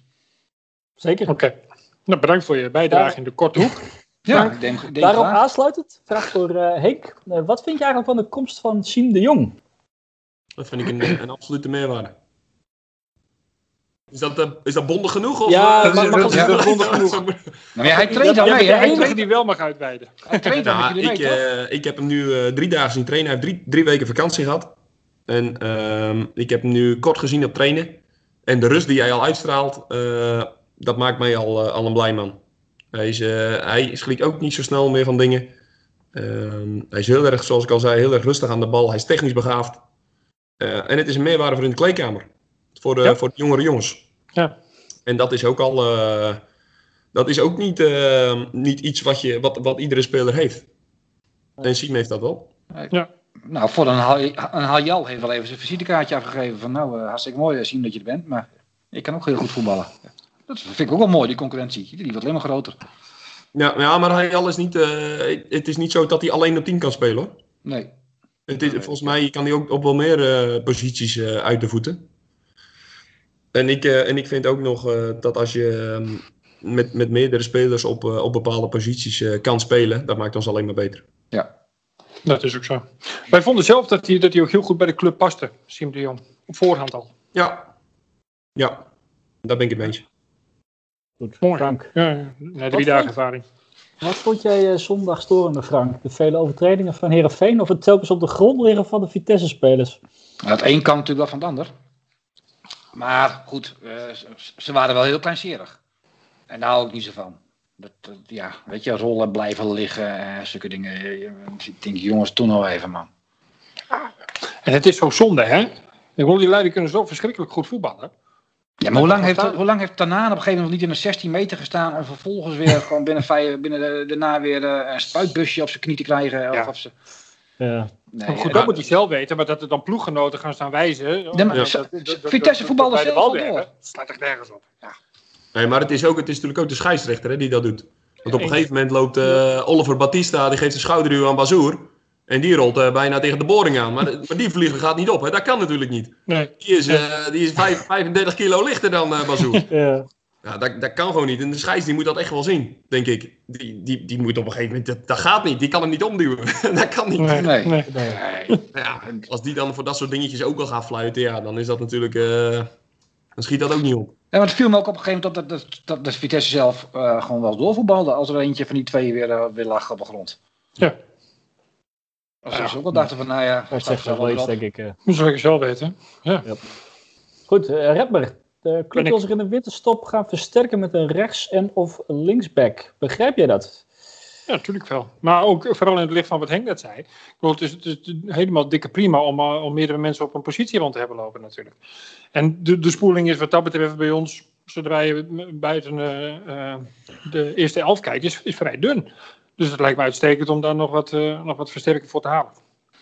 Zeker. Oké. Okay. Nou, bedankt voor je bijdrage ja. in de korte hoek. Ja, ik denk, ik denk Daarop aansluitend, vraag voor uh, Henk. Uh, wat vind je eigenlijk van de komst van Siem de Jong? Dat vind ik een, een absolute meerwaarde. Is dat, uh, is dat bondig genoeg? Of, ja, uh, maar, mag dat, dat bondig genoeg. Nou, ja, hij traint al mee. De enige die wel mag uitweiden. Hij traint al nou, ik, mee, ik heb hem nu drie dagen zien trainen. Hij heeft drie, drie weken vakantie gehad. En ehm, ik heb hem nu kort gezien op trainen. En de rust die hij al uitstraalt, dat maakt mij al, al een blij man. Hij, is, hij schrikt ook niet zo snel meer van dingen. Um, hij is heel erg, zoals ik al zei, heel erg rustig aan de bal. Hij is technisch begaafd. Uh, en het is een meerwaarde voor in de kleedkamer. Voor de, ja. voor de jongere jongens. Ja. En dat is ook al. eh, dat is ook niet, eh, niet iets wat, je, wat, wat iedere speler heeft. En Siem heeft dat wel. Nou, voor een, Haljal heeft wel even zijn visitekaartje afgegeven. Van nou, eh, hartstikke mooi eh, zien dat je er bent. Maar ik kan ook heel goed voetballen. Dat vind ik ook wel mooi, die concurrentie. Die wordt alleen maar groter. Ja, ja maar hij is niet, eh, het is niet zo dat hij alleen op 10 kan spelen hoor. Nee. Het is, volgens mij kan hij ook op wel meer eh, posities eh, uit de voeten. En ik, eh, en ik vind ook nog eh, dat als je ehm, met, met meerdere spelers op, eh, op bepaalde posities eh, kan spelen, dat maakt ons alleen maar beter. Ja. Dat is ook zo. Wij vonden zelf dat hij, dat hij ook heel goed bij de club paste, Siem de Jong. Op voorhand al. Ja, ja daar ben ik het mee eens. Goed. Mooi. Frank. Ja, ja. Nee, drie Wat dagen vond- ervaring. Wat vond jij eh, zondag storende, Frank? De vele overtredingen van Herenveen of het telkens op de grond liggen van de Vitesse-spelers? Het een kan natuurlijk wel van het ander. Maar goed, eh, ze, waren wel heel kleinserig. En daar hou ik niet zo van. Dat, dat, ja, weet je, rollen blijven liggen en zulke dingen. Eh, Ik denk, jongens, toen al even, man. En het is zo zonde, hè? Ik bedoel, die lui die kunnen zo verschrikkelijk goed voetballen. Ja, maar hoe lang heeft, hoe lang heeft Tanaan op een gegeven moment niet in de 16 meter gestaan om vervolgens weer gewoon binnen, vijf, binnen de, daarna weer eh, een spuitbusje op zijn knie te krijgen? Of Ja. op zijn, Ja. nee, goed, dat moet hij zelf weten, maar dat er dan ploeggenoten gaan staan wijzen. Ja, maar dat- ze- Vitesse de zelf bal wel weer door. Dat slaat echt nergens op. Ja. Nee, maar het is, ook, het is natuurlijk ook de scheidsrechter hè, die dat doet. Want op een gegeven moment loopt eh, Oliver Batista, die geeft een schouderduw aan Bazoer. En die rolt eh, bijna tegen de boring aan. Maar, maar die vlieger gaat niet op, hè? dat kan natuurlijk niet. Nee. Die is, eh, die is vijf- 35 kilo lichter dan eh Bazoer. Ja. Ja, dat, dat kan gewoon niet. En de scheids die moet dat echt wel zien, denk ik. Die, die, die moet op een gegeven moment, dat, dat gaat niet. Die kan hem niet omduwen. dat kan niet. Nee. Nee. nee. Nee. nee. Ja, als die dan voor dat soort dingetjes ook al gaat fluiten, ja, dan is dat natuurlijk... eh, dan schiet dat ook niet op. Ja, maar het viel me ook op een gegeven moment op dat, dat, dat, dat Vitesse zelf eh, gewoon wel doorvoetbalde als er eentje van die twee weer, weer lag op de grond. Ja. Als Ja. ze ook wel dachten van, nou ja, Dat zegt wel wel iets, op. denk ik. eh. Moet je zelf weten. Goed, eh Redmer. De club ik. wil zich in de winterstop gaan versterken met een rechts- en of linksback. Begrijp jij dat? Ja, natuurlijk wel. Maar ook vooral in het licht van wat Henk net zei. Ik bedoel, het, is, het is helemaal dikke prima om, eh, om meerdere mensen op een positie rond te hebben lopen natuurlijk. En de, de spoeling is wat dat betreft bij ons, zodra je buiten eh, eh, de eerste elf kijkt, is, is vrij dun. Dus het lijkt me uitstekend om daar nog wat, eh, nog wat versterking voor te halen.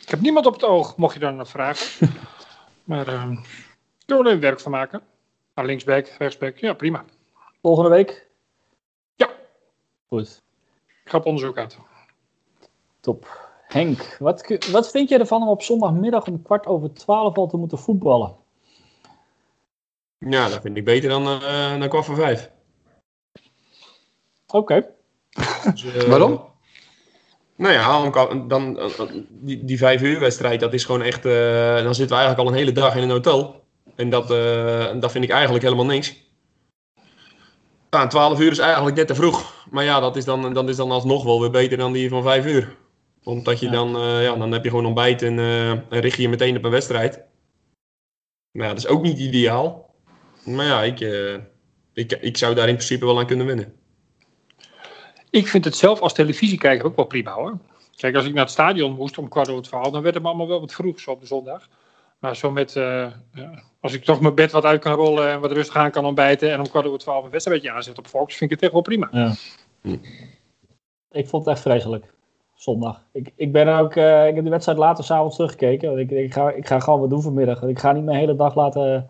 Ik heb niemand op het oog, mocht je daar nog vragen. maar eh kunnen we er werk van maken. Nou, linksback, rechtsback, ja prima. Volgende week? Ja. Goed, Ik ga op onderzoek uit. top. Henk, wat, wat vind jij ervan om op zondagmiddag om kwart over twaalf al te moeten voetballen? Ja, dat vind ik beter dan, eh dan kwart voor vijf. Oké. Dus, eh, Waarom? Nou ja, dan, eh, die, die vijf uur wedstrijd, dat is gewoon echt... eh, dan zitten we eigenlijk al een hele dag in een hotel. En dat, eh, dat vind ik eigenlijk helemaal niks. Ja, 12 uur is eigenlijk net te vroeg. Maar ja, dat is dan, dat is dan alsnog wel weer beter dan die van 5 uur. Omdat je Ja. dan, eh, ja, dan heb je gewoon ontbijt en, eh, en richt je je meteen op een wedstrijd. Nou ja, dat is ook niet ideaal. Maar ja, ik, eh, ik, ik zou daar in principe wel aan kunnen winnen. Ik vind het zelf als televisiekijker ook wel prima hoor. Kijk, als ik naar het stadion moest om kwart over twaalf, dan werd het me allemaal wel wat vroeg zo op de zondag. Maar zo met, eh, ja, als ik toch mijn bed wat uit kan rollen en wat rustig aan kan ontbijten en om kwart over twaalf een wedstrijdje aanzet op Fox, vind ik het echt wel prima. Ja. Hm. Ik vond het echt vreselijk. Zondag. Ik, ik ben ook, eh, ik heb de wedstrijd later s'avonds teruggekeken. Want Ik, ik, ga, ik ga gewoon wat doen vanmiddag. Ik ga niet mijn hele dag laten,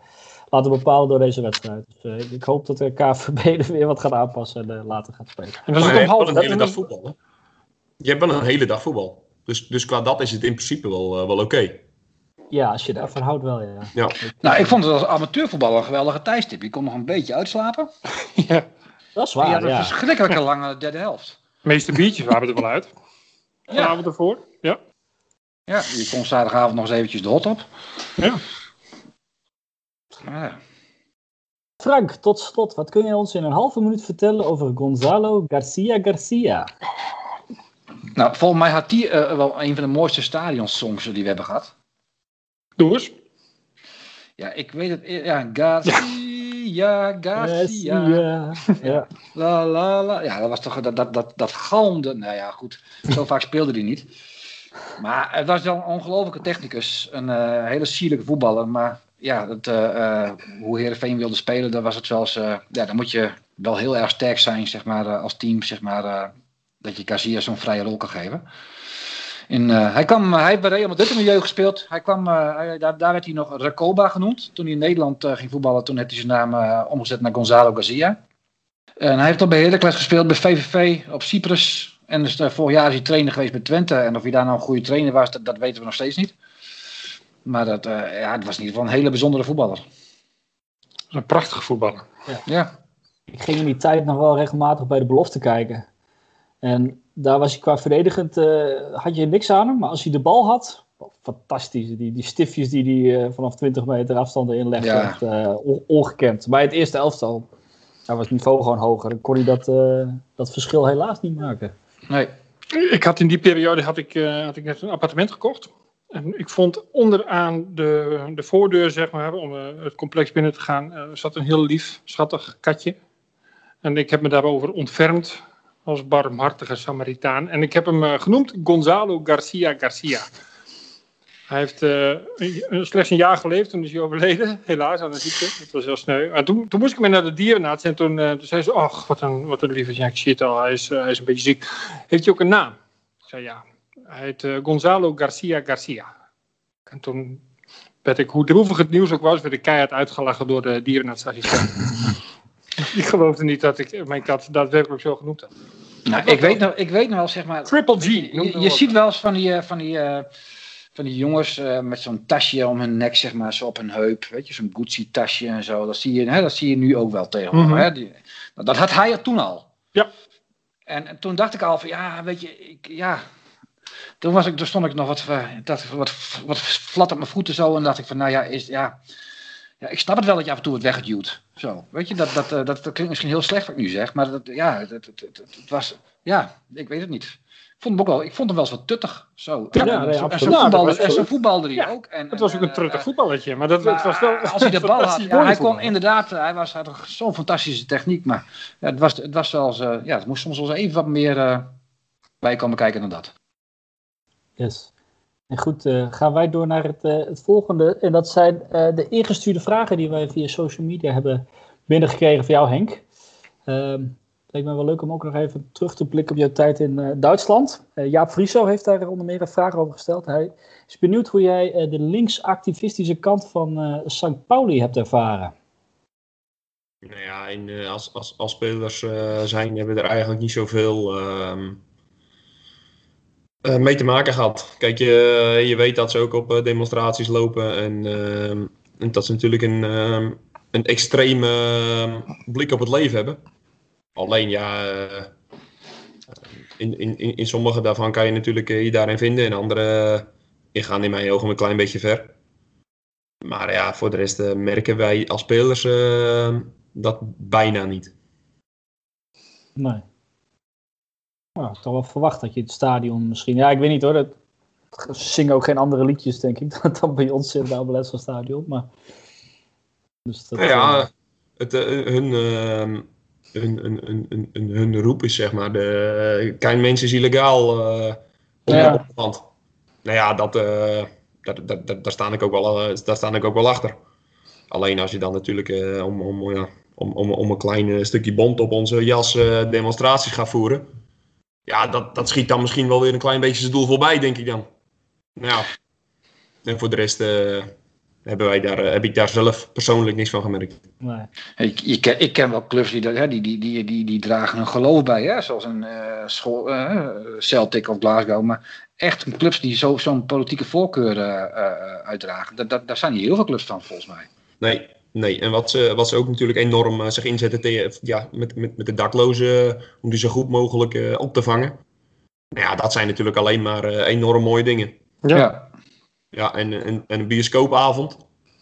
laten bepalen door deze wedstrijd. Dus, eh, ik, hoop dat de KVB er weer wat gaat aanpassen en eh, later gaat spelen. En dat is half een hele dat- dag voetbal. Hè? Je hebt wel een hele dag voetbal. Dus, dus qua dat is het in principe wel, eh, wel oké. Ja, als je daarvan houdt wel, ja. Ja. Nou, ik vond het als amateurvoetballer een geweldige tijdstip. Je kon nog een beetje uitslapen. Ja, Dat is waar, had een ja. verschrikkelijke lange derde helft. de meeste biertjes waren er wel uit. De Ja. avond ervoor. Ja. Ja, je kon zaterdagavond nog eens eventjes de hot op. Ja. Ja. Frank, tot slot, wat kun je ons in een halve minuut vertellen over Gonzalo Garcia Garcia? Nou, volgens mij had die eh, wel een van de mooiste stadionsongs die we hebben gehad. Doe eens. Ja, ik weet het. Ja, Garcia, Garcia. Garcia. Ja. La la la. Ja, dat was toch dat, dat, dat, dat galmde. Nou ja, goed. Zo vaak speelde hij niet. Maar het was wel een ongelofelijke technicus. Een eh, hele sierlijke voetballer. Maar ja, dat, uh, hoe Heerenveen wilde spelen, dan was het zoals, ja, dan moet je wel heel erg sterk zijn, zeg maar, als team, zeg maar, dat je Casillas zo'n vrije rol kan geven. En, hij, kwam, hij heeft bij Real Madrid in milieu gespeeld. Hij kwam, daar, daar, werd hij nog Recoba genoemd. Toen hij in Nederland ging voetballen, toen heeft hij zijn naam omgezet naar Gonzalo Garcia. En hij heeft dan bij Heracles gespeeld, bij VVV, op Cyprus. En dus, vorig jaar is hij trainer geweest bij Twente. En of hij daar nou een goede trainer was, dat weten we nog steeds niet. Maar dat, uh, ja, het was in ieder geval een hele bijzondere voetballer. Een prachtige voetballer. Ja. ja. Ik ging in die tijd nog wel regelmatig bij de belofte kijken. En daar was hij qua verdedigend, uh, had je niks aan hem. Maar als hij de bal had, fantastisch. Die, die stiftjes die hij uh, vanaf 20 meter afstand erin legde, ja. echt, ongekend. Bij het eerste elftal, was het niveau gewoon hoger. Dan kon hij dat, dat verschil helaas niet maken. Nee. Ik had in die periode had ik, had ik net een appartement gekocht. En ik vond onderaan de, de voordeur, zeg maar, om uh, het complex binnen te gaan, uh, zat een heel lief, schattig katje. En ik heb me daarover ontfermd als barmhartige Samaritaan. En ik heb hem uh, genoemd Gonzalo Garcia Garcia. Hij heeft slechts een jaar geleefd, toen is hij overleden, helaas aan de ziekte. Het was heel sneu. Maar toen, toen moest ik mee naar de dierenarts en toen, toen zei ze, ach, wat een, wat een lieve, ja, ik zie het al, hij is, hij is een beetje ziek. Heeft hij ook een naam? Ik zei, ja, heet uh, Gonzalo Garcia Garcia. En toen werd ik, hoe droevig het nieuws ook was, werd ik keihard uitgelachen door de dierenartsassistent. ik geloofde niet dat ik mijn kat daadwerkelijk zo genoemd had. Nou, ik weet, nog, ik weet nog wel, zeg maar... Triple G. Je, je ziet wel eens van die, uh, van die, uh, van die jongens uh, met zo'n tasje om hun nek, zeg maar, zo op hun heup. Weet je, zo'n Gucci-tasje en zo. Dat zie, je, hè, dat zie je nu ook wel tegenwoordig. Mm -hmm. hè? Die, dat had hij er toen al. Ja. En, en toen dacht ik al van, ja, weet je, ik, ja, toen, was ik, toen stond ik nog wat, dat, wat, wat flat op mijn voeten zo. En dacht ik van, nou ja, is, ja, ja, ik snap het wel dat je af en toe het wegduwt. Zo, weet je, dat, dat, dat, dat, klinkt misschien heel slecht wat ik nu zeg. Maar dat, ja, het, het, het, het was, ja, ik weet het niet. Ik vond hem ook wel, ik vond hem wel eens wat tuttig. Zo. Ja, ja, nee, en zo'n voetballer, en zo voetbalde hij ja, ook. En, het was ook een truttig voetballetje, maar dat maar, het was wel. Als hij de bal had, ja, hij kon inderdaad, hij was, had zo'n fantastische techniek. Maar ja, het, was, het was zelfs, uh, ja, het moest soms wel eens even wat meer uh, bij komen kijken dan dat. Yes. En goed, uh, gaan wij door naar het, uh, het volgende. En dat zijn uh, de ingestuurde vragen die wij via social media hebben binnengekregen van jou, Henk. Het leek me wel leuk om ook nog even terug te blikken op jouw tijd in Duitsland. Jaap Frieso heeft daar onder meer een vraag over gesteld. Hij is benieuwd hoe jij de linksactivistische knt van St. Pauli hebt ervaren. Nou ja, als, als, als spelers zijn hebben we er eigenlijk niet zoveel... Uh, mee te maken gehad. Kijk, je, je weet dat ze ook op uh, demonstraties lopen en, uh, en, dat ze natuurlijk een, een extreme blik op het leven hebben. Alleen ja, in, in, in sommige daarvan kan je natuurlijk je daarin vinden en andere gaan in mijn ogen een klein beetje ver. Maar ja, voor de rest merken wij als spelers dat bijna niet. Nee. Nou, ik toch wel verwacht dat je het stadion misschien... Ja, ik weet niet hoor. Dat, ze zingen ook geen andere liedjes, denk ik, dan bij ons in het Albeletse stadion. Maar... Dus dat, ja, uh, het, uh, hun, uh, hun, hun, hun, hun, hun, roep is zeg maar... De, kein mens is illegaal op ja. het land. Nou ja, dat, daar, daar, daar, daar, sta ik ook wel, daar sta ik ook wel achter. Alleen als je dan natuurlijk om, om, ja, om, om, om een klein stukje bont op onze jas demonstraties gaat voeren ja, dat, dat schiet dan misschien wel weer een klein beetje zijn doel voorbij, denk ik dan. Nou ja. En voor de rest uh, hebben wij daar, uh, heb ik daar zelf persoonlijk niks van gemerkt. Nee. Ik, ik, ken, ik ken wel clubs die, hè, die, die, die, die, die dragen een geloof bij, hè? zoals een uh, school, Celtic of Glasgow. Maar echt clubs die zo'n zo politieke voorkeur uitdragen, dat, dat, daar zijn niet heel veel clubs van volgens mij. Nee, Nee, en wat ze, wat ze ook natuurlijk enorm uh, zich inzetten tegen, ja, met, met, met de daklozen, om die zo goed mogelijk uh, op te vangen. Nou ja, dat zijn natuurlijk alleen maar uh, enorm mooie dingen. Ja. Ja, en, en, en een bioscoopavond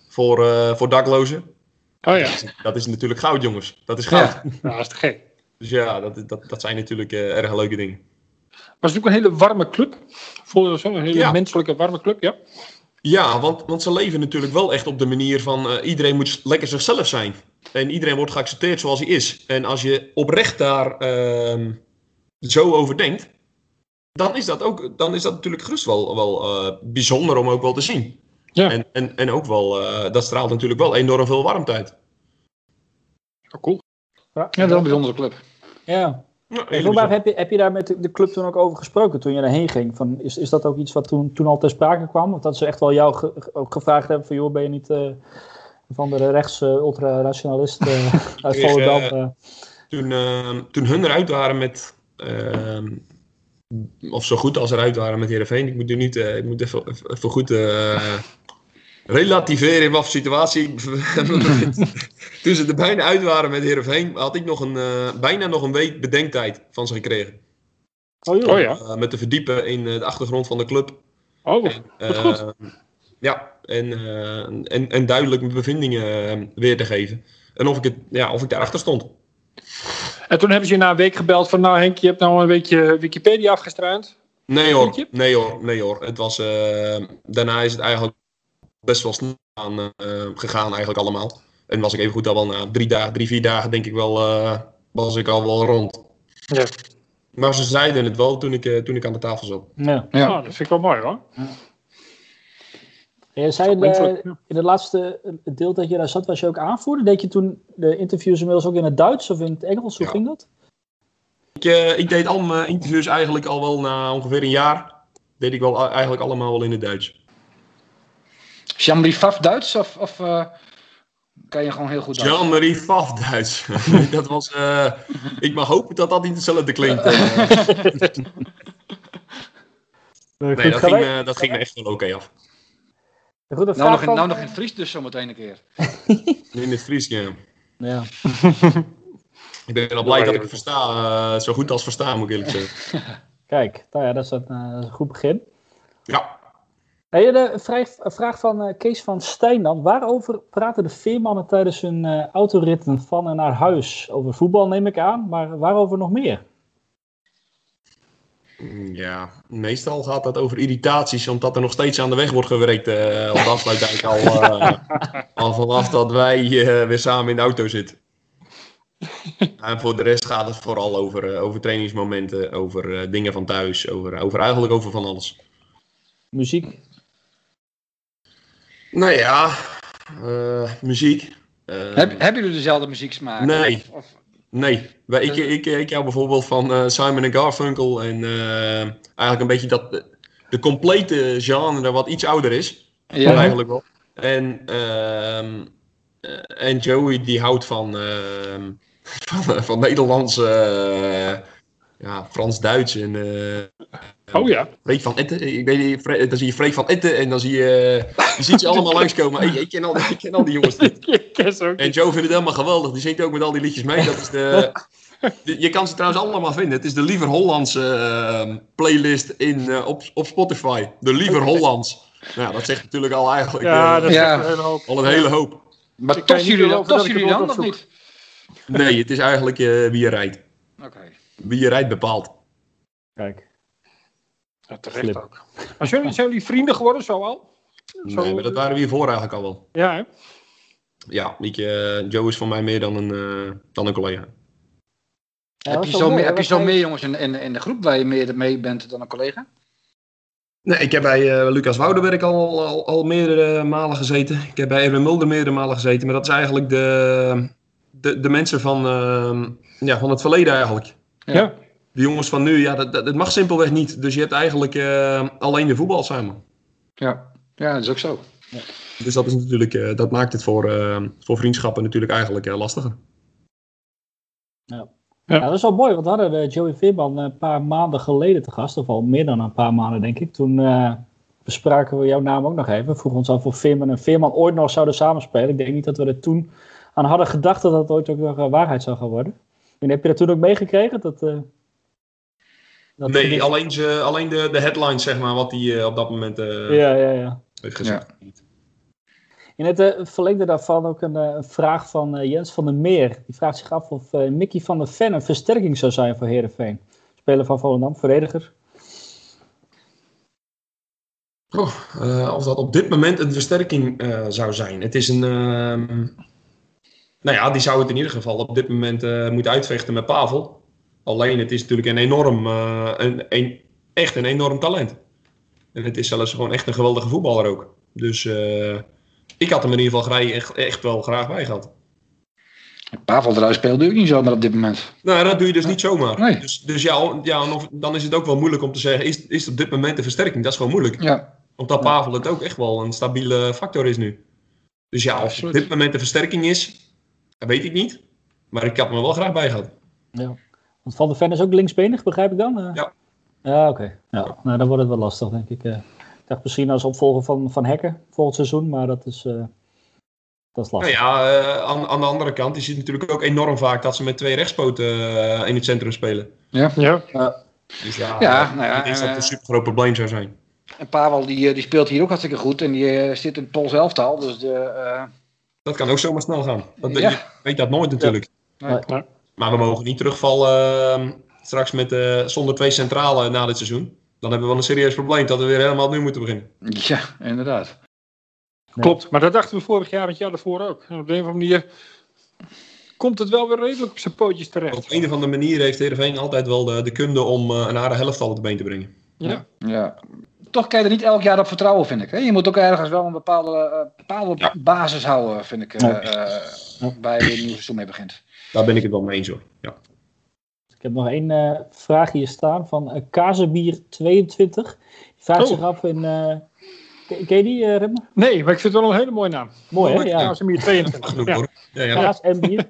voor, voor daklozen. Oh ja. Dat is, dat is, natuurlijk goud, jongens. Dat is goud. Ja, nou, dat is te gek. Dus ja, dat, dat, dat zijn natuurlijk erg leuke dingen. Maar het is natuurlijk een hele warme club. Voelde zo'n hele ja. menselijke warme club, ja. Ja, want, want ze leven natuurlijk wel echt op de manier van uh, iedereen moet lekker zichzelf zijn. En iedereen wordt geaccepteerd zoals hij is. En als je oprecht daar uh, zo over denkt, dan is dat, ook, dan is dat natuurlijk gerust wel, wel uh, bijzonder om ook wel te zien. Ja. En, en, en ook wel, eh, dat straalt natuurlijk wel enorm veel warmte uit. Oh, cool. Ja, dat is een bijzondere club. Ja. Ja, heb, je, heb je daar met de, club toen ook over gesproken toen je daarheen ging? Van, is, is dat ook iets wat toen, toen al ter sprake kwam? Of dat ze echt wel jou ge- ook gevraagd hebben van, joh, ben je niet eh, van de rechts eh, ultra-rationalist eh, uit Volendam? toen, ehm, toen hun eruit waren met. ehm, of zo goed als eruit waren met Heerenveen. Ik moet nu niet. ik moet even, even even goed. Relativeren in wat voor situatie ik. Toen ze er bijna uit waren met Heerenveen. had ik nog een, eh, bijna nog een week bedenktijd van ze gekregen. oh, joh. Oh ja. Eh, met te verdiepen in eh, de achtergrond van de club. Oh, goed. Ja, en, eh, en, en duidelijk mijn bevindingen weer te geven. En of ik, het, ja, of ik daarachter stond. En toen hebben ze je na een week gebeld van, nou Henk, je hebt nou een weekje Wikipedia afgestruind. Nee hoor, nee hoor, nee hoor. Het was, daarna is het eigenlijk best wel snel aan, eh, gegaan eigenlijk allemaal. En was ik even goed al wel na drie, dagen, drie vier dagen denk ik wel, eh, was ik al wel rond. Ja. Maar ze zeiden het wel toen ik, eh, toen ik aan de tafel zat. Ja. Ja. Oh, dat vind ik wel mooi hoor. Je zei in ja. het laatste deel dat je daar zat, was je ook aanvoerder. Deed je toen de interviews inmiddels ook in het Duits of in het Engels? Hoe Ja. ging dat? Ik, eh, ik deed al mijn interviews eigenlijk al wel na ongeveer een jaar. Deed ik wel eigenlijk allemaal wel in het Duits. Jean-Marie Faf Duits of, of eh, kan je gewoon heel goed Duits? Jean-Marie Faf Duits. dat was, eh, ik mag hopen dat dat niet hetzelfde klinkt. eh. nee, dat ging, me, dat ging me echt wel oké af. Goed, Nou vraag nog, in, van- nou nog in Fries dus zometeen een keer. In het Fries, ja. Ja. Ik ben al blij dat ik het versta, eh, zo goed als versta, moet ik eerlijk zeggen. Kijk, nou ja, dat is een, dat is een goed begin. Ja, Hey, de vraag, een vraag van eh, Kees van Stijn dan. Waarover praten de veermannen tijdens hun eh, autoritten van en naar huis? Over voetbal neem ik aan, maar waarover nog meer? Mm, ja, meestal gaat dat over irritaties, omdat er nog steeds aan de weg wordt gewerkt. eh op de afsluitdijk al, eh, al vanaf dat wij eh, weer samen in de auto zitten. En voor de rest gaat het vooral over, eh, over trainingsmomenten, over eh, dingen van thuis, over, over eigenlijk over van alles. Muziek? Nou ja, eh, muziek. Eh, Heb, hebben jullie dezelfde muzieksmaak? Nee. Of, of- Nee, wij, ik, ik, ik hou bijvoorbeeld van eh, Simon en Garfunkel en eh, eigenlijk een beetje dat de complete genre wat iets ouder is, ja, eigenlijk wel. En, ehm, eh, en Joey die houdt van, ehm, van, van Nederlands, eh, ja, Frans-Duits en eh, Oh ja. Freek van Etten. Ik weet niet, dan zie je Freek van Etten en dan zie je, je ziet ze allemaal langskomen. Hey, ik, ken al, die- ik ken al die jongens niet. Ik ken ze ook En. Joe vindt het helemaal geweldig. Die zingt ook met al die liedjes mee. Dat is de, de- je kan ze trouwens allemaal vinden. Het is de Liever Hollandse eh, playlist in, eh, op, op Spotify. De Liever Hollands. Nou, dat zegt natuurlijk al eigenlijk Ja, eh, dat is Ja. echt een hele hoop. al een hele hoop. maar niet jullie, dan of opzoek. niet? Nee, het is eigenlijk eh, wie je rijdt. Oké. Wie je rijdt bepaalt. Kijk. Ja, terecht ook. Maar zijn jullie, zijn jullie vrienden geworden zo al? Zo- Nee, maar dat waren we hiervoor eigenlijk al wel. Ja, hè? Ja, weet je, Joe is voor mij meer dan een, eh, dan een collega. Ja, heb je zo, meer, heb je zo meer jongens in, in, in de groep waar je meer mee bent dan een collega? Nee, ik heb bij eh, Lucas Woudenberg al, al, al meerdere malen gezeten. Ik heb bij Erwin Mulder meerdere malen gezeten. Maar dat is eigenlijk de, de, de mensen van, eh, ja, van het verleden eigenlijk. Ja. Ja. De jongens van nu, ja, dat, dat, dat mag simpelweg niet. Dus je hebt eigenlijk eh, alleen de voetbal samen. Ja. Ja, dat is ook zo. Dus dat, is natuurlijk, eh, dat maakt het voor, eh, voor vriendschappen natuurlijk eigenlijk eh, lastiger. Ja, dat is wel mooi, want we hadden de Joey Veerman een paar maanden geleden te gast, of al meer dan een paar maanden denk ik. Toen eh, bespraken we jouw naam ook nog even. We vroegen ons af of Veerman en Veerman ooit nog zouden samenspelen. Ik denk niet dat we er toen aan hadden gedacht dat dat ooit ook nog waarheid zou gaan worden. En heb je dat toen ook meegekregen? Dat, eh, dat Nee, gedicht- alleen, ze, alleen de, de headlines, zeg maar, wat hij eh, op dat moment eh, Ja, ja, ja. heeft gezegd. In het eh, verlengde daarvan ook een, eh, een vraag van eh, Jens van der Meer. Die vraagt zich af of eh, Mickey van der Ven een versterking zou zijn voor Heerenveen. Speler van Volendam, verdediger. Oh, eh, of dat op dit moment een versterking eh, zou zijn. Het is een. Nou ja, die zou het in ieder geval op dit moment eh, moeten uitvechten met Pavel. Alleen het is natuurlijk een enorm. eh, een, een, echt een enorm talent. En het is zelfs gewoon echt een geweldige voetballer ook. Dus eh, ik had hem in ieder geval graag, echt, echt wel graag bij gehad. Pavel eruit speelde ook niet zomaar op dit moment. Nou, dat doe je dus niet zomaar. Nee. Dus, dus ja, ja dan is het ook wel moeilijk om te zeggen, is, is het op dit moment een versterking? Dat is gewoon moeilijk. Ja, Omdat Pavel het ook echt wel een stabiele factor is nu. Dus ja, of het op dit moment een versterking is, dat weet ik niet. Maar ik had er wel graag bij gehad. Ja. Want Van der Ven is ook linksbenig, begrijp ik dan? Eh, Ja. Ja, oké. Ja. Nou, dan wordt het wel lastig, denk ik. eh. ik dacht misschien als opvolger van, van Hekken volgend seizoen, maar dat is, eh, dat is Nou lastig. ja, eh, aan, aan de andere kant, je ziet natuurlijk ook enorm vaak dat ze met twee rechtspoten in het centrum spelen. Ja. Dus ja, Ja, eh, nou ja, ik denk dat het eh, een super groot probleem zou zijn. en Pavel die, die speelt hier ook hartstikke goed. En die zit in het Pools elftal. Dus de, eh, Dat kan ook zomaar snel gaan. Dat, Ja. Je weet dat nooit natuurlijk. Nee. Maar we mogen niet terugvallen eh, straks met, eh, zonder twee centralen na dit seizoen. Dan hebben we wel een serieus probleem dat we weer helemaal opnieuw moeten beginnen. Ja, inderdaad. Klopt, maar dat dachten we vorig jaar en het jaar daarvoor ook. En op de een of andere manier komt het wel weer redelijk op zijn pootjes Op terecht. een of andere manier heeft Heerenveen altijd wel de, de kunde om eh, een aardige helftal op de been te brengen. Ja. Ja. Toch kan je er niet elk jaar op vertrouwen, vind ik. Hè? Je moet ook ergens wel een bepaalde, eh, bepaalde Ja. basis houden, vind ik. eh, Ja. eh. Waar je een nieuw seizoen mee begint. Daar ben ik het wel mee eens hoor. Ja. Ik heb nog één eh, vraag hier staan van uh, Kazebier22. Die vraagt Oh. zich af in... eh ken je die, eh Remmer? Nee, maar ik vind het wel een hele mooie naam. Mooi, hè? Ja. Ja, ze meer 22. Genoeg Ja. hoor. Ja, ja. Kaas en bier.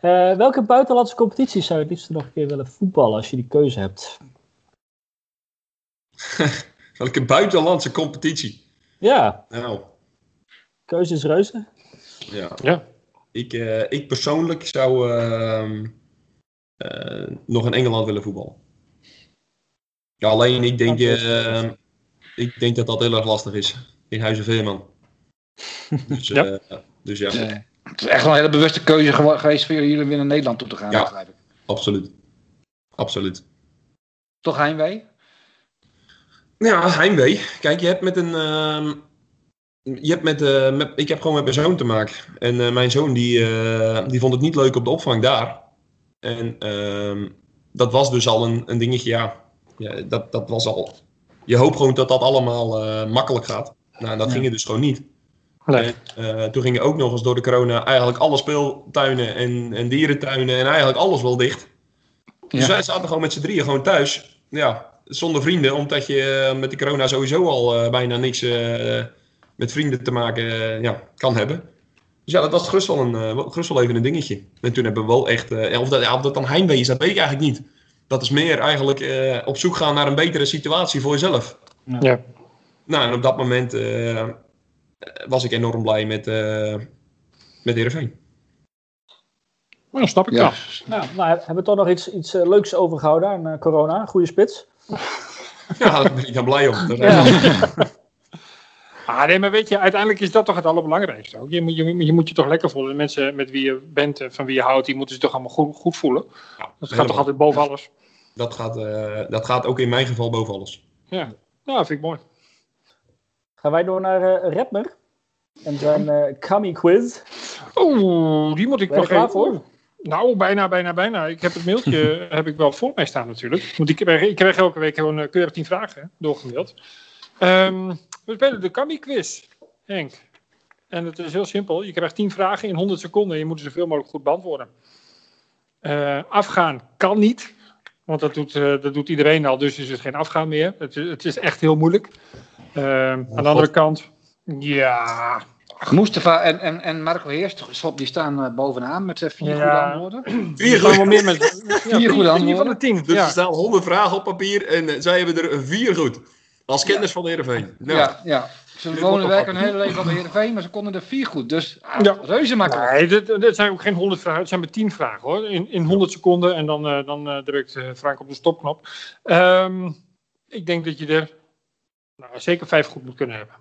Eh, welke buitenlandse competities zou je het liefst nog een keer willen voetballen als je die keuze hebt? Welke buitenlandse competitie? Ja, Nou, keuze is reuze. ja. Ja. Ik, eh, ik persoonlijk zou ehm, eh, nog in Engeland willen voetballen. Ja, alleen ik denk, eh, ik denk dat dat heel erg lastig is. In Huizen Veerman. Dus, Ja. eh, dus ja, het is echt wel een hele bewuste keuze geweest voor jullie om weer naar Nederland toe te gaan, Ja. begrijp ik. absoluut. Absoluut. Toch Heimwee? Ja, heimwee. Kijk, je hebt met een. ehm, je hebt met, eh, met, ik heb gewoon met mijn zoon te maken. En eh, mijn zoon die, eh, die vond het niet leuk op de opvang daar. En ehm, dat was dus al een, een dingetje, ja. ja dat, dat was al. Je hoopt gewoon dat dat allemaal makkelijk gaat. Nou, dat Ja. ging het dus gewoon niet. En, eh, toen gingen ook nog eens door de corona eigenlijk alle speeltuinen en, en dierentuinen en eigenlijk alles wel dicht. Dus Ja. wij zaten gewoon met z'n drieën gewoon thuis. Ja, zonder vrienden, omdat je eh, met de corona sowieso al eh, bijna niks eh, met vrienden te maken ja, kan hebben. Dus ja, dat was gerust wel, een, eh, wel- gerust wel even een dingetje. En toen hebben we wel echt, eh, of, dat, ja, of dat dan heimwee is, dat weet ik eigenlijk niet. Dat is meer eigenlijk eh, op zoek gaan naar een betere situatie voor jezelf. Ja. Nou, en op dat moment eh, was ik enorm blij met, eh met Heerenveen. Dan snap ik Ja. Nou, nou, hebben we toch nog iets, iets leuks overgehouden aan corona? Goede spits. Ja, daar ben ik dan blij om. Dat- Ah, nee, maar weet je, uiteindelijk is dat toch het allerbelangrijkste. Ook. Je, moet, je, je moet je toch lekker voelen. De mensen met wie je bent, en van wie je houdt, die moeten zich toch allemaal goed, goed voelen. Ja, Dat gaat toch altijd boven alles. Dat gaat, eh, dat gaat ook in mijn geval boven alles. Ja, nou, vind ik mooi. Gaan wij door naar eh Redmer. En zijn eh Kami quiz. Oeh, die moet ik nog even... voor? Nou, bijna, bijna, bijna. Ik heb het mailtje heb ik wel voor mij staan natuurlijk. Want ik krijg, ik krijg elke week gewoon eh, keurig 10 vragen doorgemaild. Ehm, we spelen de Kami quiz, Henk. En het is heel simpel. Je krijgt 10 vragen in 100 seconden. En je moet ze zoveel mogelijk goed beantwoorden. Eh, afgaan kan niet. Want dat doet, eh, dat doet iedereen al, dus is het geen afgaan meer. Het, is- het is echt heel moeilijk. Ehm, aan de andere kant, ja, Mustafa en, en, en Marco Heerschop die staan eh, bovenaan met eh, vier Ja. goede antwoorden. Vier Er wel meer met Vier goede Vier van antwoorden. de tien. Dus ja. er staan 100 vragen op papier en eh, zij hebben er vier goed. Als kennis van de Heerenveen. Nou, Ja, ja. Ze wonen nog een hele leven op Heerenveen, maar ze konden er vier goed. Dus ah, Ja. reuze makkelijk. Nee, dit, dit zijn ook geen 100 vragen. Het zijn maar 10 vragen hoor. In, in 100 seconden en dan, eh, dan drukt eh, Frank op de stopknop. Ehm, ik denk dat je er nou, zeker vijf goed moet kunnen hebben.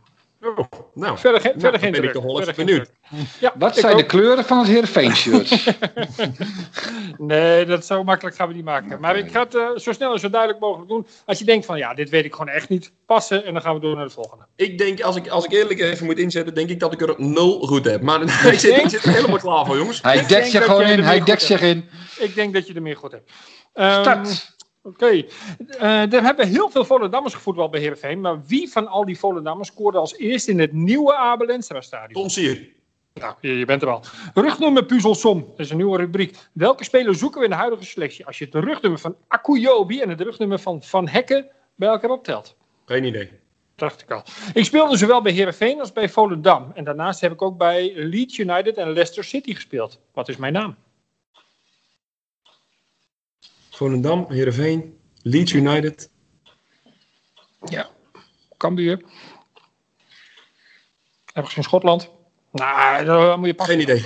Oh, nou, Verder, geen- Nou, verder dan geen ben ik benieuwd. druk. Ja, Wat ik zijn de kleuren van het Heerenveen shirt? Nee, dat zo makkelijk gaan we niet maken. Maar ik ga het eh, zo snel en zo duidelijk mogelijk doen. Als je denkt van ja, dit weet ik gewoon echt niet. Passen en dan gaan we door naar de volgende. ik denk, als ik, als ik eerlijk even moet inzetten, denk ik dat ik er nul goed heb. Maar ik zit, ik zit er helemaal klaar voor, jongens. Hij dekt zich gewoon in, hij dekt zich in. Ik denk dat je er meer goed hebt. Ehm, Start. Oké, Eh, er hebben heel veel Volendammers gevoetbald bij Heerenveen. Maar wie van al die Volendammers scoorde als eerste in het nieuwe Abel Enstra stadion? Tom Sier. Nou, je, je bent er al. Rugnummer puzzelsom. Dat is een nieuwe rubriek. Welke speler zoeken we in de huidige selectie? Als je het rugnummer van Akuyobi en het rugnummer van Van Hekken bij elkaar optelt. Geen idee. Dacht ik al. Ik speelde zowel bij Heerenveen als bij Volendam. En daarnaast heb ik ook bij Leeds United en Leicester City gespeeld. Wat is mijn naam? Volendam, Heerenveen, Leeds United. Cambuur. Ergens in Schotland. Nou, dan moet je passen. Geen idee.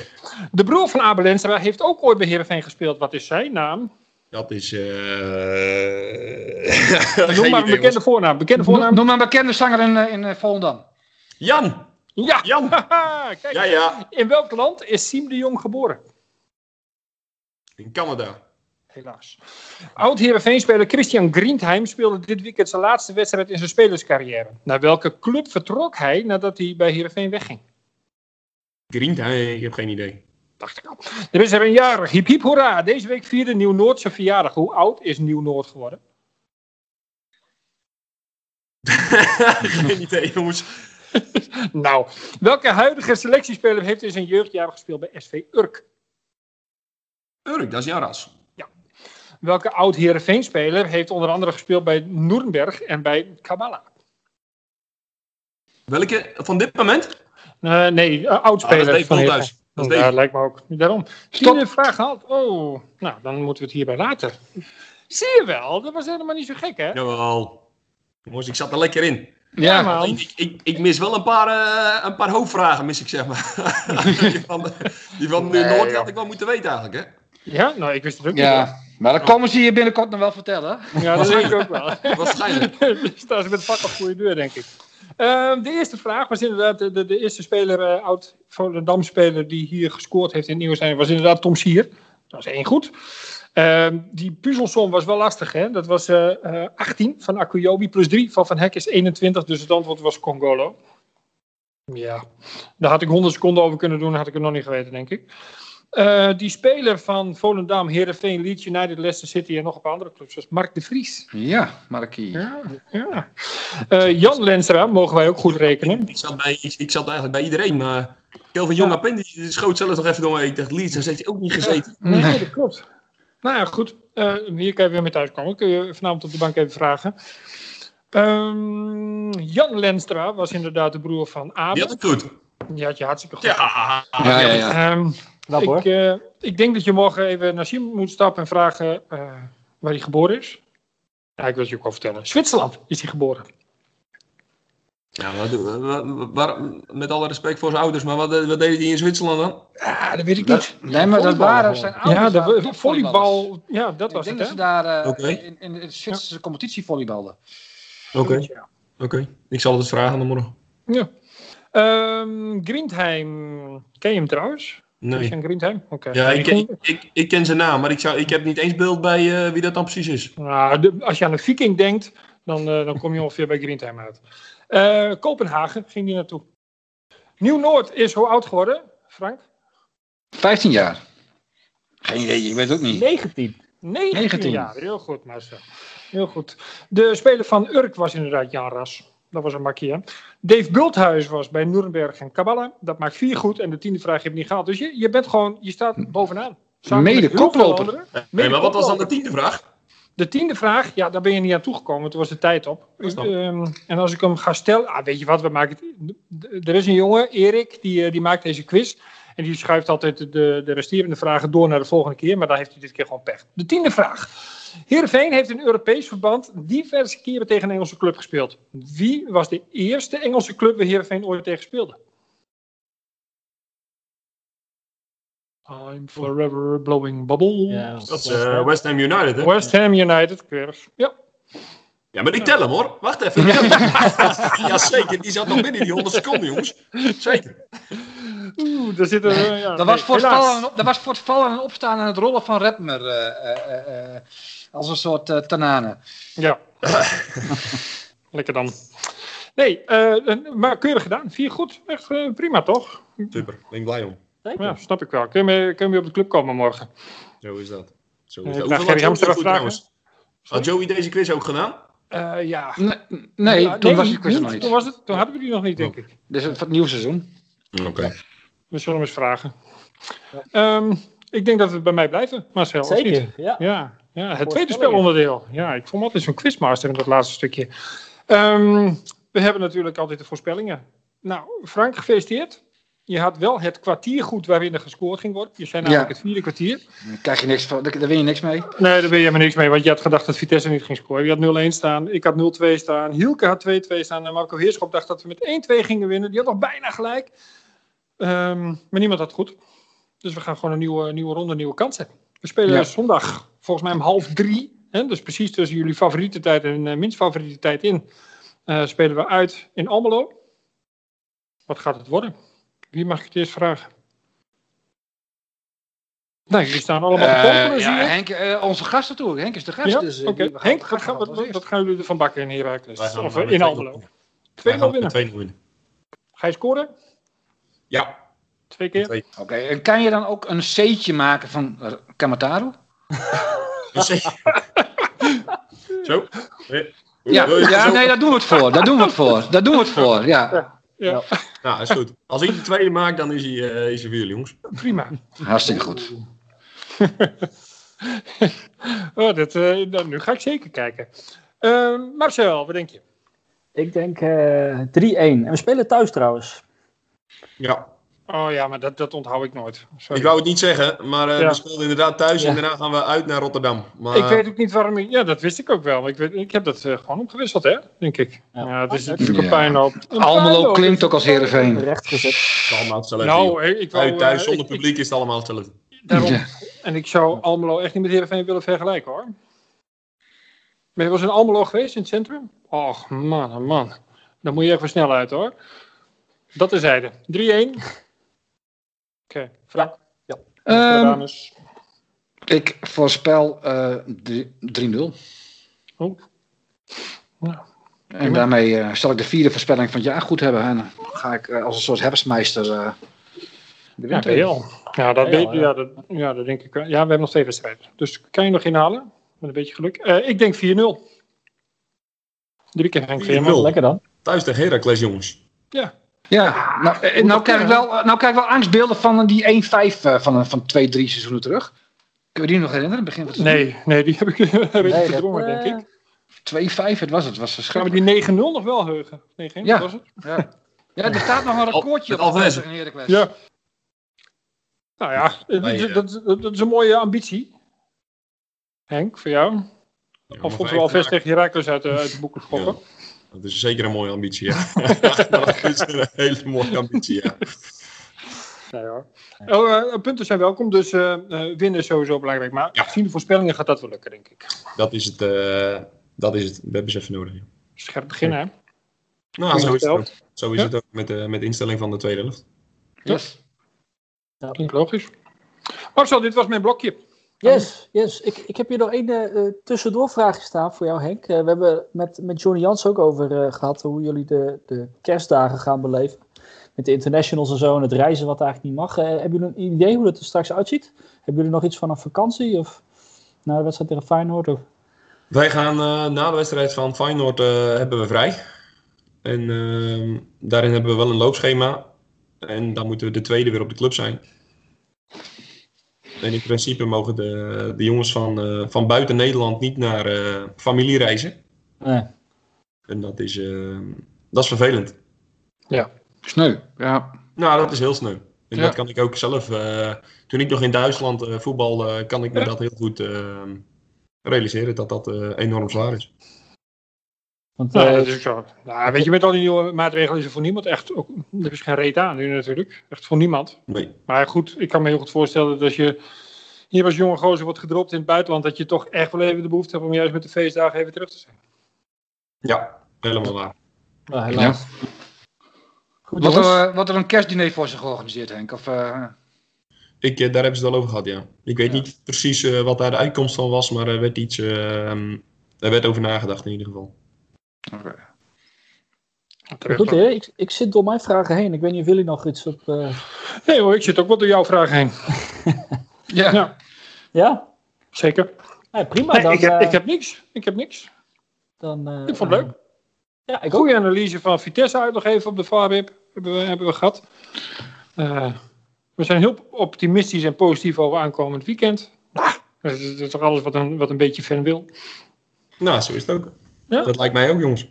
De broer van Abel Enstra heeft ook ooit bij Heerenveen gespeeld. Wat is zijn naam? Dat is... eh Noem maar een bekende voornaam. Bekende voornaam? Noem maar een bekende zanger in, eh, in eh, Volendam. Jan! Ja! Jan! Kijk, Ja, ja. in welk land is Siem de Jong geboren? In Canada. Helaas. Oud-Heerenveen-speler Christian Grientheim speelde dit weekend zijn laatste wedstrijd in zijn spelerscarrière. Naar welke club vertrok hij nadat hij bij Heerenveen wegging? Green, ik heb geen idee. Dacht ik al. Er is er een jaar. Hiep hiep hoera. Deze week vierde Nieuw-Noord zijn verjaardag. Hoe oud is Nieuw-Noord geworden? geen idee, jongens. Nou, welke huidige selectiespeler heeft in zijn jeugdjaren gespeeld bij SV Urk? Urk, dat is jouw ras. Welke oud-Heerenveen-speler heeft onder andere gespeeld bij Nuremberg en bij Kabbalah? Welke? Van dit moment? Eh, nee, uh, Ah, dat oud-speler is Dave van. Heerenveen. Dat is Ja, Dave. lijkt me ook. Daarom. Tiende vraag gehad. Oh, nou, dan moeten we het hierbij laten. Zie je wel, dat was helemaal niet zo gek, hè? Jawel. Jongens, ik zat er lekker in. Ja, man. Alleen, ik, ik, ik mis wel een paar, eh, een paar hoofdvragen, mis ik zeg maar. die van, die van Nee, Noord had ik wel moeten weten eigenlijk, hè? Ja, nou, ik wist het ook niet. Maar dat komen ze je binnenkort nog wel vertellen. Ja, dat denk ik ook wel. Waarschijnlijk. Staan ze met vak op goede deur, denk ik. Ehm, de eerste vraag was inderdaad, de, de, de eerste speler, eh, oud Volendam-speler die hier gescoord heeft in het nieuwe zijn, was inderdaad Tom Sier. Dat is één goed. Ehm, die puzzelsom was wel lastig, hè? Dat was eh, eh, 18 van Akuyobi plus 3 van Van Hek is 21, dus het antwoord was Congolo. Ja, daar had ik 100 seconden over kunnen doen, had ik het nog niet geweten, denk ik. Eh, die speler van Volendam, Heerenveen, Leeds United, Leicester City en nog een paar andere clubs was Mark de Vries. Ja, Markie. Ja, ja. Eh, Jan Lenstra, mogen wij ook goed rekenen. Ik zat, bij, ik, ik zat eigenlijk bij iedereen, maar Kelvin Jong Apen, die schoot zelfs nog even door. Ik dacht, Leeds, daar heeft hij ook niet gezeten. Nee, dat klopt. Nou ja, goed. Eh, hier kan je weer mee thuiskomen. Kun je vanavond op de bank even vragen. Ehm, Jan Lenstra was inderdaad de broer van Die Abel. had ik goed. Die had je hartstikke goed. Ja, Ja, ja, ja. Ehm, Knap hoor. ik, eh, ik denk dat je morgen even naar Siem moet stappen en vragen eh, waar hij geboren is. Ja, ik wil het je ook wel vertellen. Zwitserland is hij geboren. Ja, wat, met alle respect voor zijn ouders, maar wat, wat deden die in Zwitserland dan? Ja, dat weet ik Dat, niet. nee, maar dat Volleybal waren zijn ouders. Ja, de volleybal. Ja, dat Ik was denk het, dat ze daar eh, Oké. in, in de Zwitserse competitie volleybalden. Oké, Ja. oké. Ik zal het vragen dan morgen. Ja. Ehm Greentheim, ken je hem trouwens? Nee. Christian Greentheim? Oké. Ja, ik, ik, ik, ik ken zijn naam, maar ik, zou, ik heb niet eens beeld bij eh, wie dat dan precies is. Nou, de- als je aan een viking denkt, dan, eh, dan kom je ongeveer bij Greentheim uit. Eh, Kopenhagen ging die naartoe. Nieuw-Noord is hoe oud geworden, Frank? 15 jaar. Geen idee, ik weet het ook niet. 19. 19, 19. jaar. Heel goed, Marcel. Heel goed. De speler van Urk was inderdaad Jan Ras. Dat was een makkie, hè? Dave Bulthuis was bij Nuremberg en Kabbalah. Dat maakt vier goed. En de tiende vraag heb je niet gehaald. Dus je, je bent gewoon, je staat bovenaan. Samen Mede koploper. maar wat was dan de tiende vraag? De tiende vraag, ja, daar ben je niet aan toegekomen. Toen was de tijd op. Ehm, en als ik hem ga stellen, ah, weet je wat, we maken het. Er is een jongen, Erik, die, eh, die maakt deze quiz. En die schuift altijd de, de resterende vragen door naar de volgende keer. Maar dan heeft hij dit keer gewoon pech. De tiende vraag. Heerenveen heeft in Europees verband diverse keren tegen een Engelse club gespeeld. Wie was de eerste Engelse club waar Heerenveen ooit tegen speelde? I'm forever blowing bubble. Ja, Dat is eh, West Ham United, hè? West Ham United, keurig. Ja. Ja, maar ik tel hem hoor. Wacht even. ja, zeker. Die zat nog binnen die 100 seconden, jongens. Zeker. Oeh, daar zitten we. Ja, Dat was, voor het helaas. vallen, en op- dat was voor het vallen en opstaan en het rollen van Redmer. eh, eh, eh, eh, als een soort tanane. Ja. Lekker dan. Nee, maar keurig gedaan. Vier goed. Echt prima, toch? Super. Ben ik blij om. Ja, snap ik wel. Kun je, mee- kun je op de club komen morgen? Zo is dat. Zo is ik dat. Hoeveel had goed vragen. trouwens? Had Joey deze quiz ook gedaan? Eh, ja. Nee, nee Ja, toen was die quiz niet. nog niet. Toen, was het, toen hadden we die nog niet, denk ik. Dit is het het nieuwe seizoen. Oké. We zullen hem eens vragen. Ehm, ik denk dat we bij mij blijven, Marcel. Zeker, ja. Ja, ja het tweede spelonderdeel. Ja, ik vond altijd zo'n quizmaster in dat laatste stukje. Ehm, we hebben natuurlijk altijd de voorspellingen. Nou, Frank, gefeliciteerd. Je had wel het kwartier goed waarin er gescoord ging worden. Je zei namelijk Ja. het vierde kwartier. Daar, krijg je niks van, daar, win je niks mee. Nee, daar ben je helemaal niks mee, want je had gedacht dat Vitesse niet ging scoren. Je had 0-1 staan, ik had 0-2 staan, Hielke had 2-2 staan en Marco Heerschop dacht dat we met 1-2 gingen winnen. Die had nog bijna gelijk. Ehm, maar niemand had goed. Dus we gaan gewoon een nieuwe, nieuwe ronde, nieuwe kansen. We spelen Ja. zondag volgens mij om half drie. Hè, dus precies tussen jullie favoriete tijd en eh, minst favoriete tijd in. eh, spelen we uit in Almelo. Wat gaat het worden? Wie mag ik het eerst vragen? Nou, jullie staan allemaal te Eh, popelen, zie ja, je. Henk, eh, onze gast natuurlijk. Henk is de gast. Ja, dus, gaan- Henk, gaan gaan, wat, gaan jullie ervan bakken in Heracles? Of in 2-0 Almelo? winnen. 2 Wij gaan winnen. met 2-0 winnen. Ga je scoren? Ja. Twee keer? Oké, en kan je dan ook een C'tje maken van uh, Kamataru? Zo. Ja, Wil je het ja zo- nee, daar doen we het voor. Daar doen we het voor. Daar doen we het voor, ja. Ja, Nou, is goed. Als ik de tweede maak, dan is hij, eh, is hij voor jullie, jongens. prima. Hartstikke goed. Oh, dat, eh, nou, nu ga ik zeker kijken. Eh, Marcel, wat denk je? Ik denk eh 3-1. En we spelen thuis trouwens. Ja. Oh ja, maar dat, dat onthoud ik nooit. Sorry. Ik wou het niet zeggen, maar eh, Ja. we speelden inderdaad thuis Ja. en daarna gaan we uit naar Rotterdam. Maar, Ik weet ook niet waarom ik... Ja, dat wist ik ook wel. maar Ik, weet, ik heb dat eh, gewoon opgewisseld, hè? Denk ik. Ja, Ja. het is Ja. natuurlijk een. Een Almelo klinkt ook als Heerenveen. Recht gezet. het is allemaal hetzelfde. Nou, ik, ik wou, Uit, thuis eh, zonder ik- ik- publiek is het allemaal hetzelfde. Daarom. Ja. En ik zou Almelo echt niet met Heerenveen willen vergelijken hoor. Ben je wel eens in Almelo geweest in het centrum? Och man, oh man. Dan moet je even snel uit hoor. Dat is zijde. 3-1. Oké, Frank. Ehm, dames. ik voorspel eh, drie- 3-0. Oh. Nou, En daarmee eh, zal ik de vierde voorspelling van het jaar goed hebben. En dan ga ik eh, als een soort herfstmeister eh de ja, winter heel. Ja, dat, Heel, weet, ja, dat, ja, dat denk ik. Ja, we hebben nog twee wedstrijden. Dus kan je nog inhalen? Met een beetje geluk. Eh, ik denk 4-0. Drie keer Henk 4-0. Veerman. Lekker dan. Thuis tegen Heracles, jongens. Ja. Ja, nou, eh, nou, krijg ik wel, nou krijg ik wel angstbeelden van die 1-5 eh, van, van twee, drie seizoenen terug. Kunnen we die nog herinneren? Begin van het Nee, nee, die heb ik, heb ik Nee, verdrongen, eh, denk ik. seizoen? 2-5, het was het. Was Gaan we verschrikkelijk. die 9-0 nog wel heugen? 9 Ja. was het? Ja. ja, er staat nog een recordje op Alvarez. tegen Heracles. Ja. Nou ja, dat, eh. dat, is- dat is een mooie ambitie. Henk, voor jou? Ja, Of moeten we al vijf vast tegen Herakles uit, de- uit de boeken schoppen? Dat is zeker een mooie ambitie, ja. dat is een hele mooie ambitie, ja. Nee hoor. Oh, eh, punten zijn welkom, dus eh, eh, winnen is sowieso belangrijk. Maar Ja. gezien de voorspellingen gaat dat wel lukken, denk ik. Dat is het. eh, dat is het. We hebben ze even nodig. ja. Scherp beginnen, hè? Nou, zo is het ook. Zo is Ja. het ook met, de met de instelling van de tweede helft. Yes. Klinkt logisch. Marcel, dit was mijn blokje. Yes, yes. Ik, ik heb hier nog één eh, eh, tussendoorvraagje staan voor jou, Henk. Eh, we hebben met, met Johnny Jans ook over eh, gehad hoe jullie de, de kerstdagen gaan beleven. Met de internationals en zo en het reizen wat eigenlijk niet mag. Hebben jullie een idee hoe dat er straks uitziet? Hebben jullie nog iets van een vakantie of na de wedstrijd tegen Feyenoord? Of? Wij gaan eh, na de wedstrijd van Feyenoord eh, hebben we vrij. En ehm, daarin hebben we wel een loopschema. En dan moeten we de tweede weer op de club zijn. En in principe mogen de, de jongens van, eh, van buiten Nederland niet naar eh, familie reizen. Nee. En dat is, eh, dat is vervelend. Sneu. Ja. Nou, dat is heel sneu. En Ja. dat kan ik ook zelf. eh, toen ik nog in Duitsland eh, voetbal, eh, kan ik me Ja. dat heel goed realiseren dat dat eh, enorm zwaar is. Want, Nou, eh, dat is ook zo. Nou, weet je, met al die nieuwe maatregelen is er voor niemand echt... Ook, er is geen reet aan nu natuurlijk. Echt voor niemand. Nee. Maar goed, ik kan me heel goed voorstellen dat als je hier als jonge gozer wordt gedropt in het buitenland... dat je toch echt wel even de behoefte hebt om juist met de feestdagen even terug te zijn. Ja, helemaal waar. nou, helaas. Goed, Wordt jongens. er, er een kerstdiner voor zich georganiseerd, Henk? Of, eh, Ik, eh, daar hebben ze het al over gehad, ja. Ik weet Ja. niet precies eh, wat daar de uitkomst van was, maar er werd iets. eh, er werd over nagedacht in ieder geval. Oké. Goed, hè? Ik, ik zit door mijn vragen heen. Ik weet niet of jullie nog iets op... eh, Nee hoor, ik zit ook wel door jouw vraag heen. Ja. Ja, Ja? zeker. Nee, prima. Nee, dan, ik, heb, eh, ik heb niks. Ik heb niks. dan, eh, Ik vond het leuk. Ja, ik ook. Goede analyse van Vitesse uit nog even op de VARWIP. Hebben we, hebben we gehad. Eh, we zijn heel optimistisch en positief over aankomend weekend. Nou, dat is, dat is toch alles wat een, wat een beetje fan wil. Nou, zo is het ook. Ja? Dat lijkt mij ook, jongens.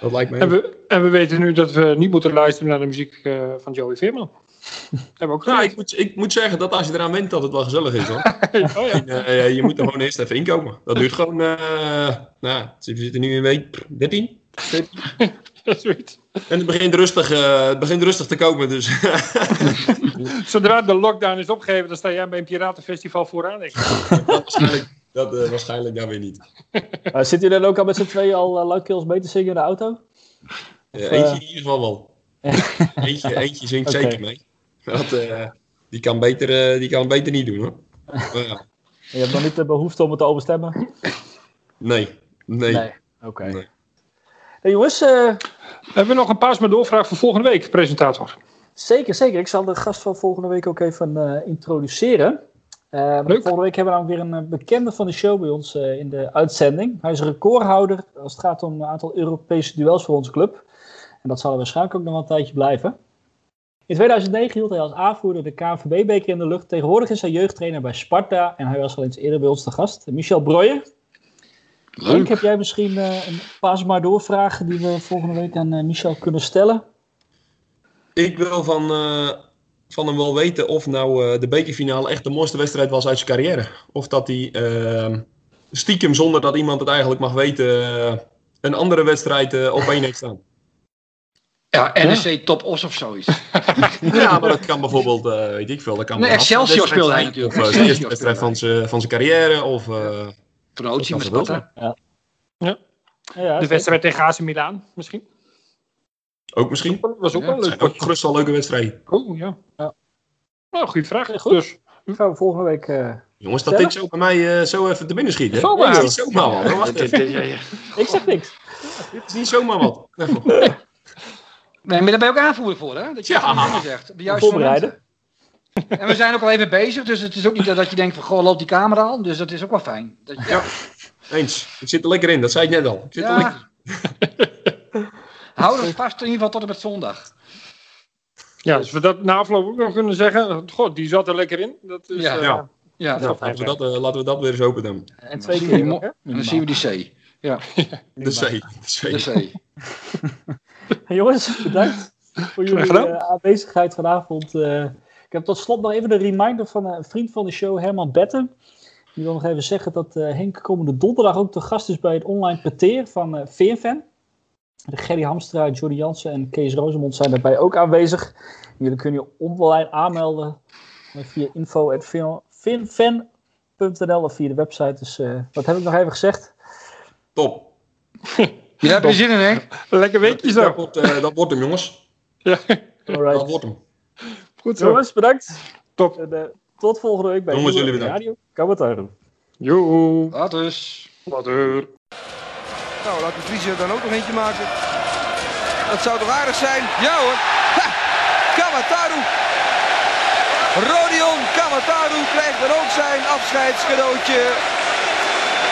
Dat lijkt mij En ook. we, en we weten nu dat we niet moeten luisteren naar de muziek eh, van Joey Veerman. hebben we ook Nou, ik moet, ik moet zeggen dat als je eraan went, dat het wel gezellig is, hoor. oh, ja. En, eh, je moet er gewoon eerst even inkomen. Dat duurt gewoon, eh nou, we zitten nu in week 13. 14. Dat is zoiets. En het begint rustig, eh, het begint rustig te komen, dus... Zodra de lockdown is opgegeven, dan sta jij bij een piratenfestival vooraan. denk ik. Dat eh, waarschijnlijk dan weer niet. Uh, zitten jullie dan ook al met z'n tweeën al uh, luidkeels mee te zingen in de auto? Uh, Of, eentje eh, in ieder geval wel. eentje, eentje zingt zeker mee. Dat, eh, die, kan beter, eh, die kan het beter niet doen, hoor. Maar ja, Je hebt nog niet de behoefte om het te overstemmen? nee, nee. Oké. Nee. Hey, jongens, eh, Hebben we nog een paas met doorvraag voor volgende week, presentator? zeker, zeker. Ik zal de gast van volgende week ook even eh, introduceren. Eh, Leuk. Volgende week hebben we namelijk weer een eh, bekende van de show bij ons eh, in de uitzending. Hij is recordhouder als het gaat om een aantal Europese duels voor onze club. En dat zal er waarschijnlijk ook nog wel een tijdje blijven. In 2009 hield hij als aanvoerder de KNVB-beker in de lucht. Tegenwoordig is hij jeugdtrainer bij Sparta en hij was al eens eerder bij ons te gast. Michel Breuer. Henk, heb jij misschien eh, een pas maar doorvragen die we volgende week aan eh, Michel kunnen stellen? Ik wil van, eh, van hem wel weten of nou eh, de bekerfinale echt de mooiste wedstrijd was uit zijn carrière. Of dat hij eh, stiekem, zonder dat iemand het eigenlijk mag weten, eh, een andere wedstrijd eh, op één heeft staan. Ja, NEC Top Os of zoiets. Ja, maar dat kan bijvoorbeeld, eh, weet ik veel. Dat kan Nee, Excelsior speelde hij natuurlijk. Of de eerste wedstrijd van zijn, van zijn carrière. Of, eh, Promotie met Sparta. Ja, De wedstrijd tegen AC Milan, misschien? Ook misschien. Dat was ook Ja, wel leuk ook gerust wel leuke wedstrijden. Oh, ja. Ja. Nou, goede vraag. Ja, goed. Dus, Die gaan we volgende week. eh, Jongens, dat dit zo bij mij eh, zo even te binnen schiet. Hè? Zomaar. Dit is niet zomaar wat. Wacht Dit- even. dit- ja, ja. Ik zeg niks. Dit is niet zomaar wat. Nee, maar daar ben je ook aanvoerder voor, hè? Dat je Ja. ja. zegt. op De juiste Voorbereiden. En we zijn ook al even bezig, dus het is ook niet dat je denkt van, goh, loopt die camera al? Dus dat is ook wel fijn. Dat je, Ja. Eens. Ik zit er lekker in, dat zei ik net al. Ik zit er lekker ja. Hou het vast in ieder geval tot en met zondag. ja, dus we dat na afloop ook nog kunnen zeggen. God, die zat er lekker in. Dat is, Ja. eh, Ja. Ja, Nou, laten, we dat, eh, laten we dat weer eens open doen. En twee Dan keer. En dan zien we die C. De C. De C. De C. Hey, jongens, bedankt voor jullie eh, aanwezigheid vanavond. Eh, ik heb tot slot nog even de reminder van een vriend van de show, Herman Betten. Die wil nog even zeggen dat eh, Henk komende donderdag ook te gast is bij het online peteer van eh. De Gerry Hamstra, Jordi Jansen en Kees Rosemond zijn daarbij ook aanwezig. Jullie kunnen je online aanmelden via info.finfan.nl of via de website. Dus eh, wat heb ik nog even gezegd? Top. Je hebt er zin in, hè? Lekker weekje Dat zo. wordt, eh, dat wordt hem, jongens. Ja, Dat Alright. wordt hem. goed zo. Jongens, bedankt. Top. En, eh, tot volgende week bij Jongens, jullie bedankt. Radio Kabataru. Joe. Wat. Later. Nou, laat de Vries er dan ook nog eentje maken. Dat zou toch aardig zijn? Ja hoor. Ha! Rodion Kamataru krijgt dan ook zijn afscheidscadeautje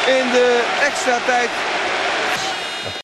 in de extra tijd